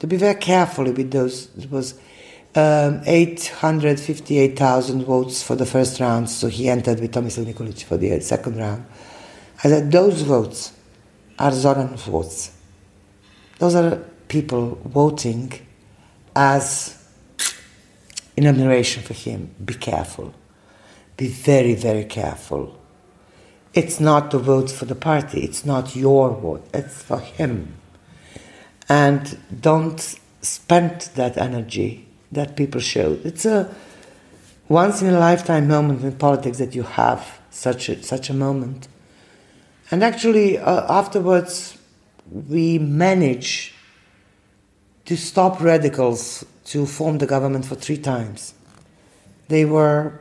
to be very careful with those, it was um, 858,000 votes for the first round, so he entered with Tomislav Nikolic for the second round. I said, those votes are Zoran votes. Those are people voting as in admiration for him. Be careful. Be very, very careful. It's not the vote for the party, it's not your vote, it's for him. And don't spend that energy that people show. It's a once in a lifetime moment in politics that you have such a, such a moment. And actually, uh, afterwards, we manage to stop radicals to form the government for three times. They were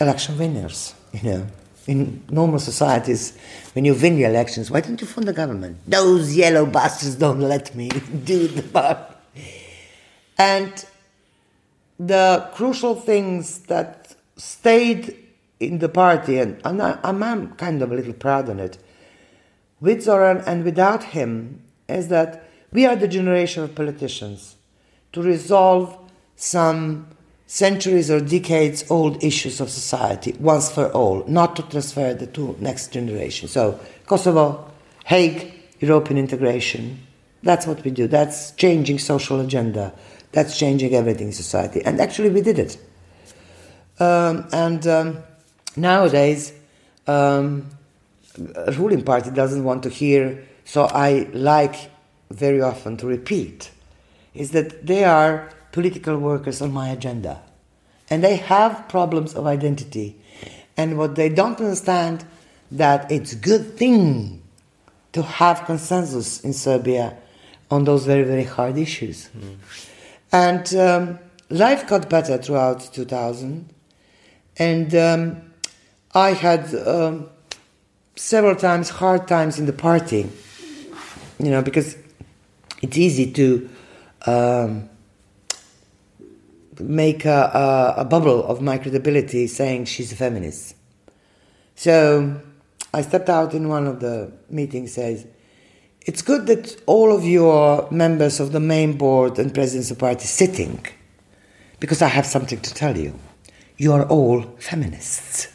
election winners, you know. In normal societies, when you win the elections, why don't you form the government? Those yellow bastards don't let me do the part. And the crucial things that stayed in the party, and, and I, am kind of a little proud on it, with Zoran and without him, is that we are the generation of politicians to resolve some centuries or decades old issues of society once for all, not to transfer the to next generation. So, Kosovo, Hague, European integration, That's what we do. That's changing social agenda. That's changing everything in society. And actually, we did it. Um, and um, nowadays, um, a ruling party doesn't want to hear, so I like very often to repeat, is that they are political workers on my agenda. And they have problems of identity. And what they don't understand that it's a good thing to have consensus in Serbia on those very, very hard issues. Mm. And um, life got better throughout 2000. And um, I had um, several times hard times in the party, you know, because it's easy to um, make a, a, a, bubble of my credibility saying she's a feminist. So I stepped out in one of the meetings, says, it's good that all of you are members of the main board and presidents of party sitting, because I have something to tell you. You are all feminists.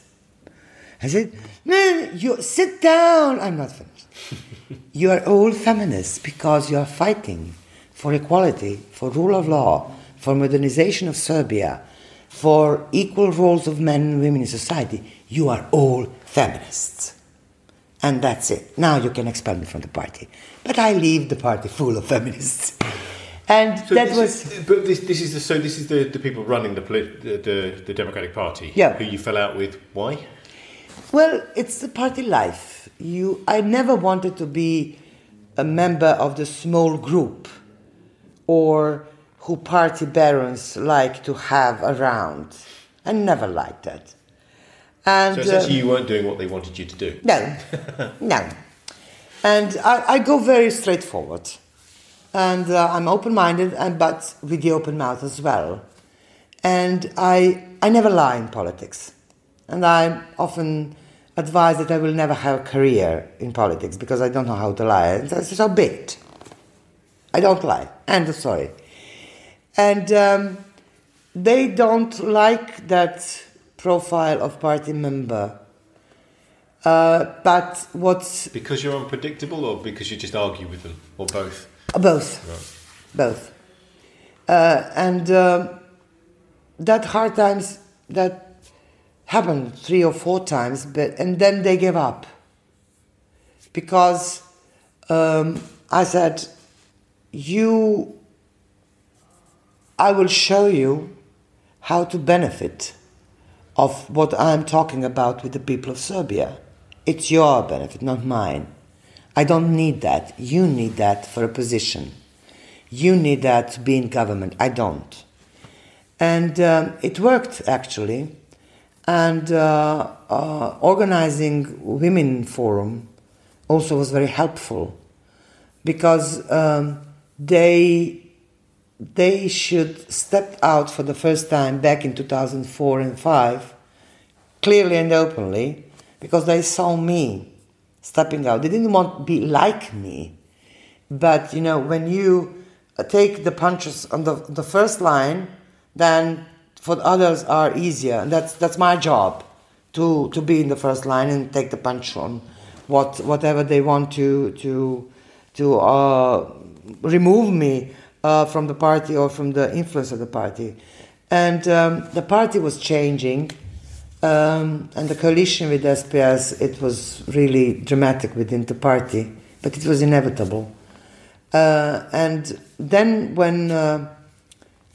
I said, no, you sit down. I'm not finished. you are all feminists because you are fighting for equality, for rule of law, for modernization of Serbia, for equal roles of men and women in society. You are all feminists. And that's it. Now you can expel me from the party. But I leave the party full of feminists. And so that was. Is, but this, this is the, so this is the, the people running the, the, the, the Democratic Party. Yeah. Who you fell out with. Why? Well, it's the party life. You, I never wanted to be a member of the small group or who party barons like to have around. I never liked that. And, so essentially, uh, you weren't doing what they wanted you to do. No, no. And I, I, go very straightforward, and uh, I'm open-minded, and but with the open mouth as well. And I, I never lie in politics. And I often advise that I will never have a career in politics because I don't know how to lie. And that's so bit. I don't lie. End of story. And um, they don't like that profile of party member. Uh, but what's because you're unpredictable, or because you just argue with them, or both? Uh, both, right. both. Uh, and uh, that hard times that happened three or four times, but and then they gave up because um, I said, "You, I will show you how to benefit of what I'm talking about with the people of Serbia. It's your benefit, not mine. I don't need that. You need that for a position. You need that to be in government. I don't." And um, it worked actually and uh, uh, organizing women forum also was very helpful because um, they they should step out for the first time back in 2004 and 5 clearly and openly because they saw me stepping out. They didn't want to be like me but you know when you take the punches on the, the first line then for others are easier. And that's, that's my job to, to be in the first line and take the punch on what, whatever they want to, to, to uh, remove me uh, from the party or from the influence of the party. And um, the party was changing. Um, and the coalition with SPS, it was really dramatic within the party, but it was inevitable. Uh, and then when uh,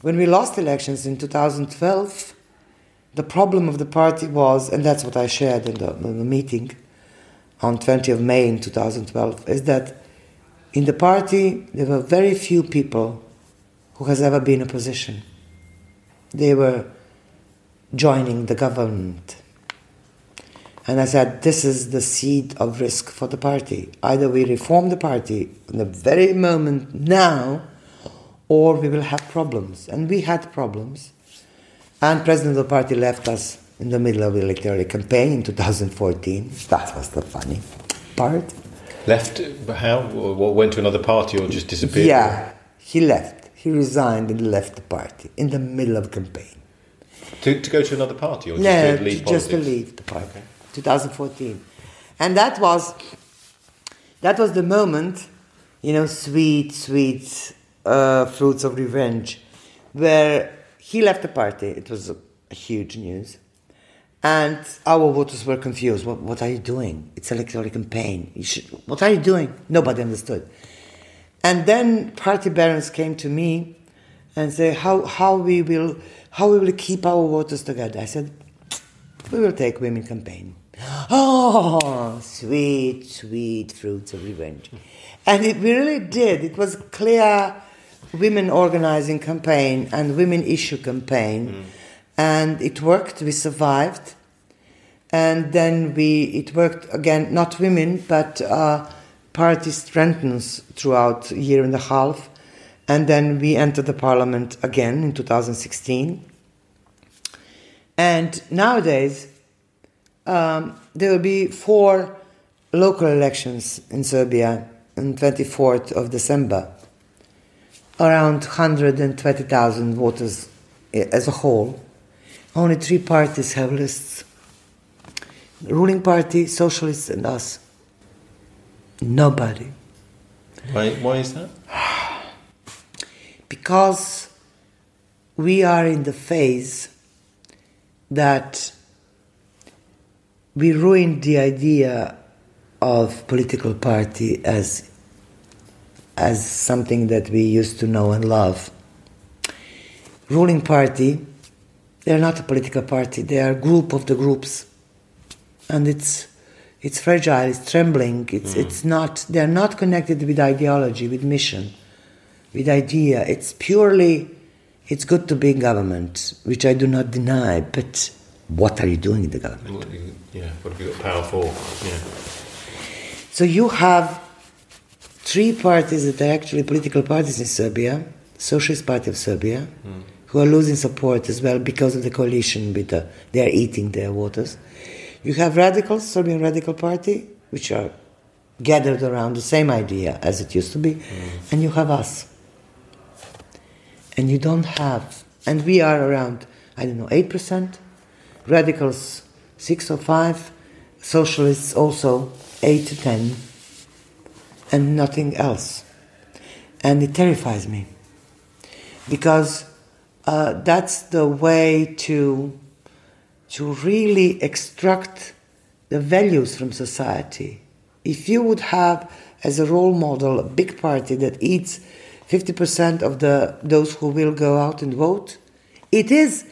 when we lost elections in 2012, the problem of the party was, and that's what I shared in the, in the meeting on 20 of May in 2012, is that in the party there were very few people who has ever been opposition. They were joining the government. And I said, this is the seed of risk for the party. Either we reform the party in the very moment now, or we will have problems. And we had problems. And President of the party left us in the middle of the electoral campaign in 2014. That was the funny part. Left? How? Or went to another party or just disappeared? Yeah, he left. He resigned and left the party in the middle of campaign. To, to go to another party or just no, to leave just to leave the party. Okay. 2014. And that was, that was the moment you know, sweet, sweet uh, fruits of revenge, where he left the party. It was a, a huge news. And our voters were confused. What, what are you doing? It's electoral campaign. Should, what are you doing? Nobody understood. And then party barons came to me and say how, how we will how we will keep our voters together. I said, we will take women campaign. Oh, sweet, sweet fruits of revenge. And it really did. It was clear women organizing campaign and women issue campaign. Mm. And it worked. We survived. And then we, it worked again, not women, but uh, party strengthens throughout a year and a half. And then we entered the parliament again in 2016. And nowadays, um, there will be four local elections in Serbia on 24th of December. Around 120,000 voters eh, as a whole. Only three parties have lists. The ruling party, socialists, and us. Nobody. Why, why is that? because we are in the phase that we ruined the idea of political party as as something that we used to know and love. Ruling party, they're not a political party, they are a group of the groups. And it's it's fragile, it's trembling, it's mm. it's not they're not connected with ideology, with mission with idea. It's purely, it's good to be in government, which I do not deny, but what are you doing in the government? What you, yeah, what have you got power for? Yeah. So you have three parties that are actually political parties in Serbia, Socialist Party of Serbia, mm. who are losing support as well because of the coalition with the, they are eating their waters. You have radicals, Serbian Radical Party, which are gathered around the same idea as it used to be, mm. and you have us and you don't have, and we are around, I don't know, 8%, radicals 6 or 5, socialists also 8 to 10, and nothing else. And it terrifies me because uh, that's the way to, to really extract the values from society. If you would have as a role model a big party that eats 50% of the those who will go out and vote. It is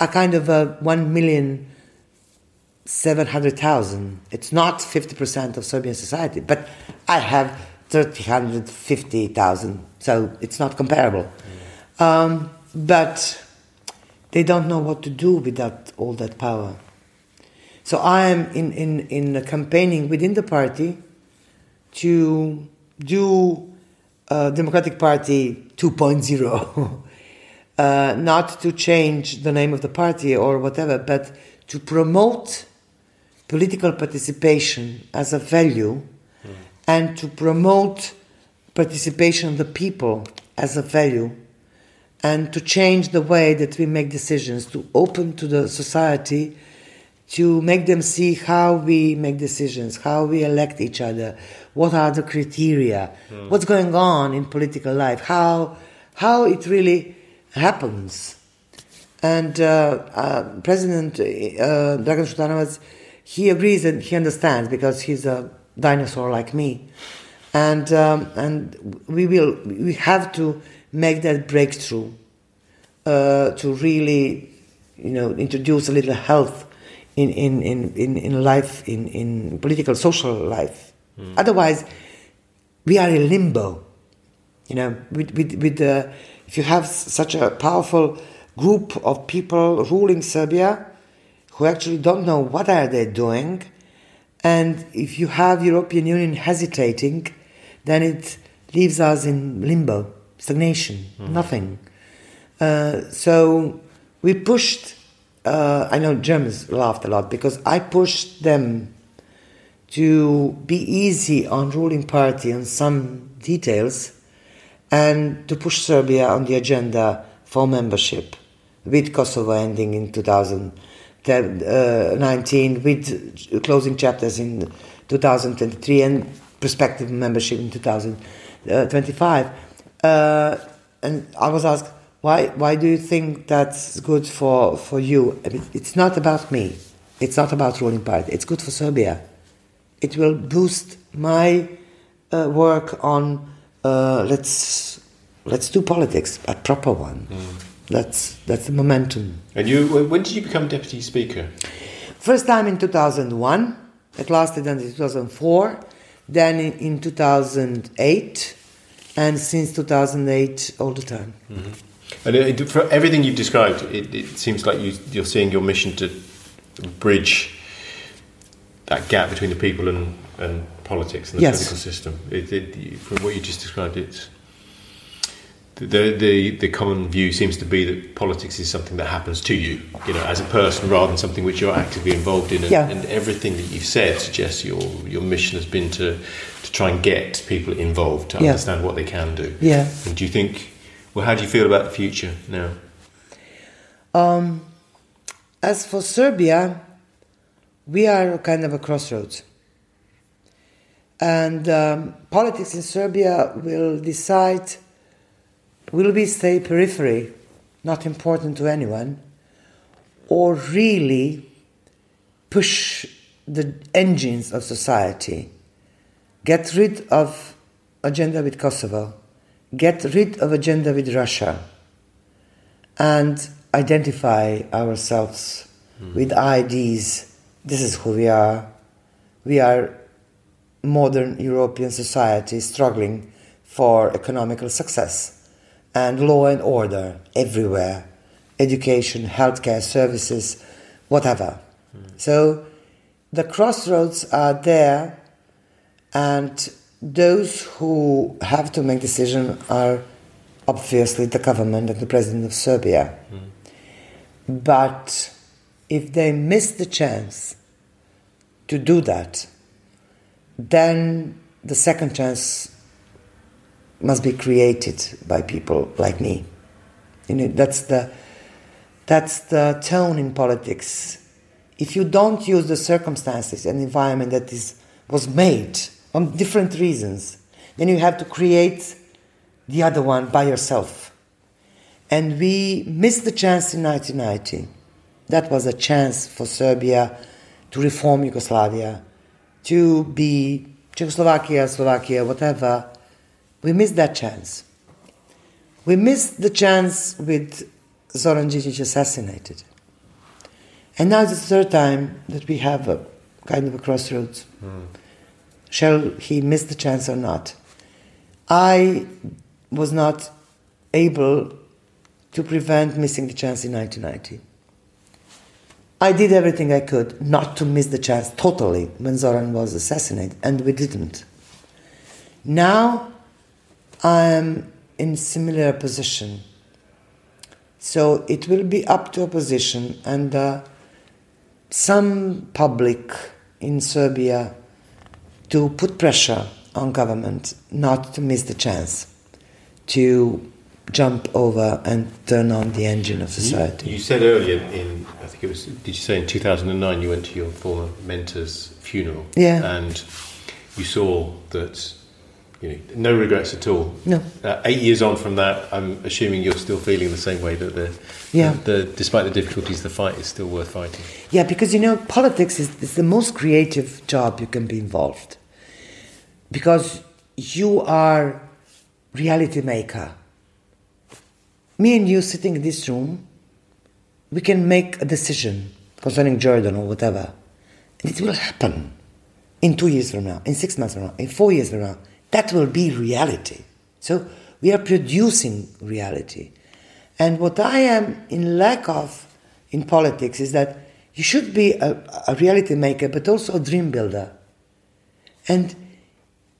a kind of a 1 million 700,000. It's not 50% of Serbian society, but I have 350,000, so it's not comparable. Mm. Um, but they don't know what to do without all that power. So I am in, in, in campaigning within the party to do uh, Democratic Party 2.0. uh, not to change the name of the party or whatever, but to promote political participation as a value mm. And to promote participation of the people as a value and to change the way that we make decisions, to open to the society to make them see how we make decisions, how we elect each other, what are the criteria, mm. what's going on in political life, how how it really happens. And uh, uh, President uh, Dragan Šutanovac, he agrees and he understands because he's a dinosaur like me, and um, and we will we have to make that breakthrough uh, to really, you know, introduce a little health in, in, in, in, in life, in, in political, social life. Mm. Otherwise, we are in limbo. You know, with, with, with the, if you have such a powerful group of people ruling Serbia who actually don't know what are they doing, and if you have European Union hesitating, then it leaves us in limbo, stagnation, mm. nothing. Uh, so we pushed uh, I know Germans laughed a lot because I pushed them to be easy on ruling party on some details and to push Serbia on the agenda for membership with Kosovo ending in 2019 with closing chapters in 2023 and prospective membership in 2000 uh, 25. Uh, and I was asked, why, why do you think that's good for, for you? I mean, it's not about me. It's not about ruling party. It's good for Serbia. It will boost my uh, work on uh, let's let's do politics, a proper one. Mm. That's that's the momentum. And you, when did you become deputy speaker? First time in 2001. It lasted until 2004. Then in, in 2008, and since 2008, all the time. Mm-hmm. And it, for everything you've described, it, it seems like you, you're seeing your mission to bridge that gap between the people and, and politics and the yes. political system. It, it, from what you just described, it's the, the the common view seems to be that politics is something that happens to you, you know, as a person, rather than something which you're actively involved in. And, yeah. and everything that you've said suggests your your mission has been to to try and get people involved to yeah. understand what they can do. Yeah. And do you think? Well, how do you feel about the future now? Um, as for Serbia, we are kind of a crossroads. And um, politics in Serbia will decide will we stay periphery, not important to anyone, or really push the engines of society, get rid of agenda with Kosovo, get rid of agenda with Russia, and identify ourselves mm. with IDs. This is who we are. We are modern European society struggling for economical success and law and order everywhere education, healthcare services, whatever. Mm. So the crossroads are there, and those who have to make decisions are obviously the government and the president of Serbia. Mm. But if they miss the chance to do that, then the second chance must be created by people like me. You know, that's the that's the tone in politics. If you don't use the circumstances and environment that is was made on different reasons, then you have to create the other one by yourself. And we missed the chance in 1990. That was a chance for Serbia to reform Yugoslavia, to be Czechoslovakia, Slovakia, whatever, we missed that chance. We missed the chance with Zoran Djindjic assassinated. And now it's the third time that we have a kind of a crossroads. Mm. Shall he miss the chance or not? I was not able to prevent missing the chance in 1990. I did everything I could not to miss the chance totally when Zoran was assassinated, and we didn't. Now I am in similar position. So it will be up to opposition and uh, some public in Serbia to put pressure on government not to miss the chance to jump over and turn on the engine of society. You, you, said earlier in I think it was did you say in 2009 you went to your former mentor's funeral yeah and you saw that you know, no regrets at all. No. Uh, eight years on from that, I'm assuming you're still feeling the same way that the, yeah. the, the, despite the difficulties, the fight is still worth fighting. Yeah, because you know, politics is, is the most creative job you can be involved, because you are reality maker. Me and you sitting in this room, we can make a decision concerning Jordan or whatever, and it will happen in two years from now, in six months from now, in four years from now that will be reality. So we are producing reality. And what I am in lack of in politics is that you should be a, a reality maker, but also a dream builder. And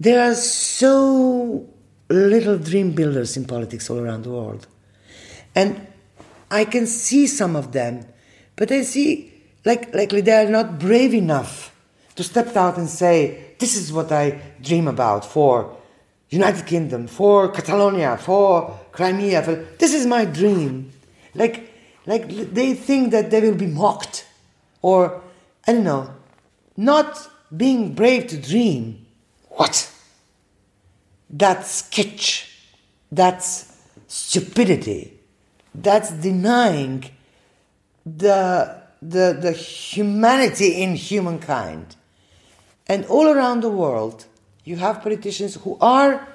there are so little dream builders in politics all around the world. And I can see some of them, but I see, like, likely they are not brave enough to step out and say, this is what I dream about for United Kingdom, for Catalonia, for Crimea. For, this is my dream. Like, like they think that they will be mocked, or I don't know, not being brave to dream. What? That's kitsch. That's stupidity. That's denying the, the, the humanity in humankind. And all around the world, you have politicians who are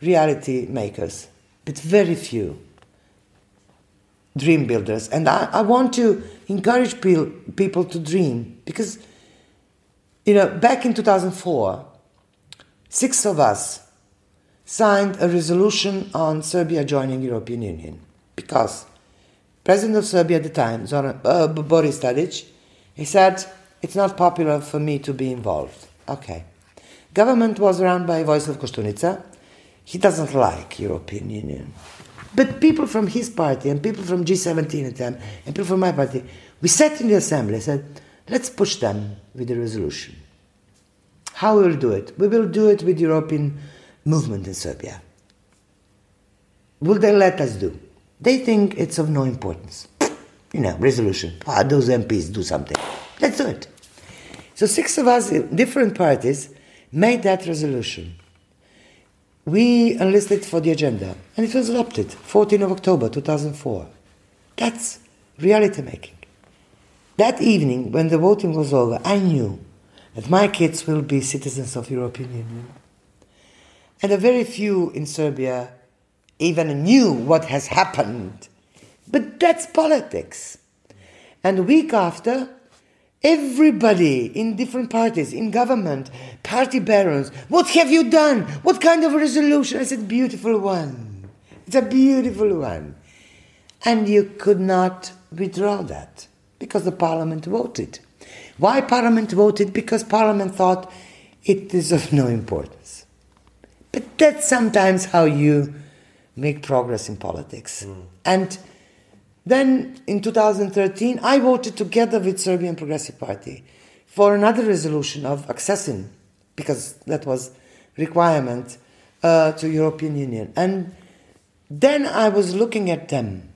reality makers, but very few dream builders. And I, I want to encourage pe- people to dream because, you know, back in 2004, six of us signed a resolution on Serbia joining European Union because President of Serbia at the time, Zoran, uh, Boris Tadic, he said, it's not popular for me to be involved. Okay. Government was run by Vojislav Koštunica. He doesn't like European Union. But people from his party and people from G17 at the time and people from my party, we sat in the assembly and said, let's push them with the resolution. How will we do it? We will do it with European movement in Serbia. Will they let us do? They think it's of no importance. You know, resolution. Ah, those MPs do something. Let's do it. So six of us, different parties, made that resolution. We enlisted for the agenda and it was adopted 14th of october 2004 that's reality making. That evening when the voting was over i knew that my kids will be citizens of european union. And a very few in serbia even knew what has happened. But that's politics. And a week after Everybody in different parties, in government, party barons, what have you done? What kind of resolution? I said, beautiful one. It's a beautiful one. And you could not withdraw that because the parliament voted. Why parliament voted? Because parliament thought it is of no importance. But that's sometimes how you make progress in politics. Mm. And then in 2013, I voted together with Serbian Progressive Party for another resolution of accessing, because that was requirement uh, to European Union. And then I was looking at them,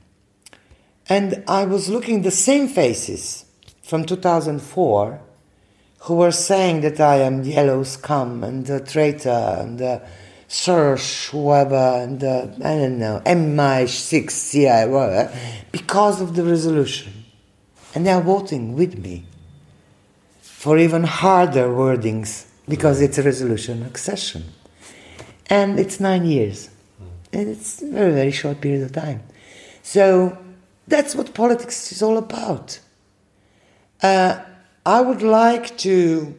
and I was looking the same faces from 2004 who were saying that I am yellow scum and a traitor and a search whoever and uh, I don't know MI6 CI whatever because of the resolution, and they are voting with me for even harder wordings because it's a resolution accession, and it's nine years, and it's a very very short period of time, so that's what politics is all about. Uh, I would like to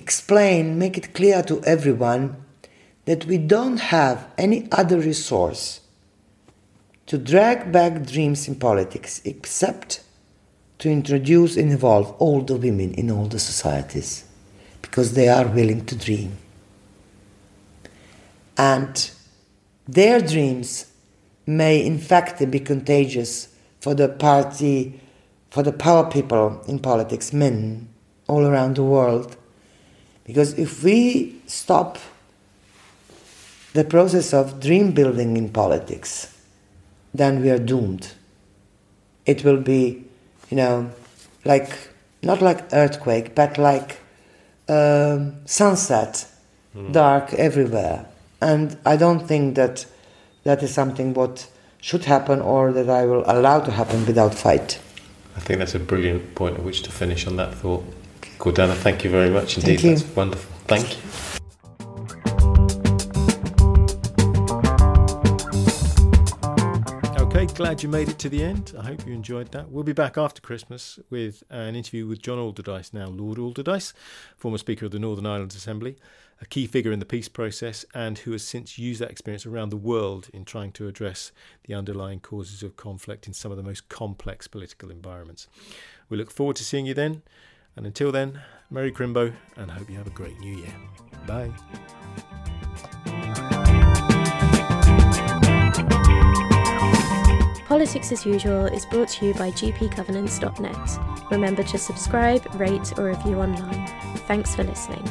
explain, make it clear to everyone that we don't have any other resource to drag back dreams in politics except to introduce and involve all the women in all the societies because they are willing to dream. And their dreams may in fact be contagious for the party, for the power people in politics, men all around the world, because if we stop the process of dream building in politics, then we are doomed. It will be, you know, like, not like earthquake, but like um, sunset, mm. dark everywhere. And I don't think that that is something what should happen or that I will allow to happen without fight. I think that's a brilliant point at which to finish on that thought. Gordana, thank you very much indeed. That's wonderful. Thank you. Okay, glad you made it to the end. I hope you enjoyed that. We'll be back after Christmas with an interview with John Alderdice, now Lord Alderdice, former Speaker of the Northern Ireland Assembly, a key figure in the peace process, and who has since used that experience around the world in trying to address the underlying causes of conflict in some of the most complex political environments. We look forward to seeing you then. And until then, Merry Crimbo and hope you have a great new year. Bye. Politics as Usual is brought to you by gpgovernance.net. Remember to subscribe, rate, or review online. Thanks for listening.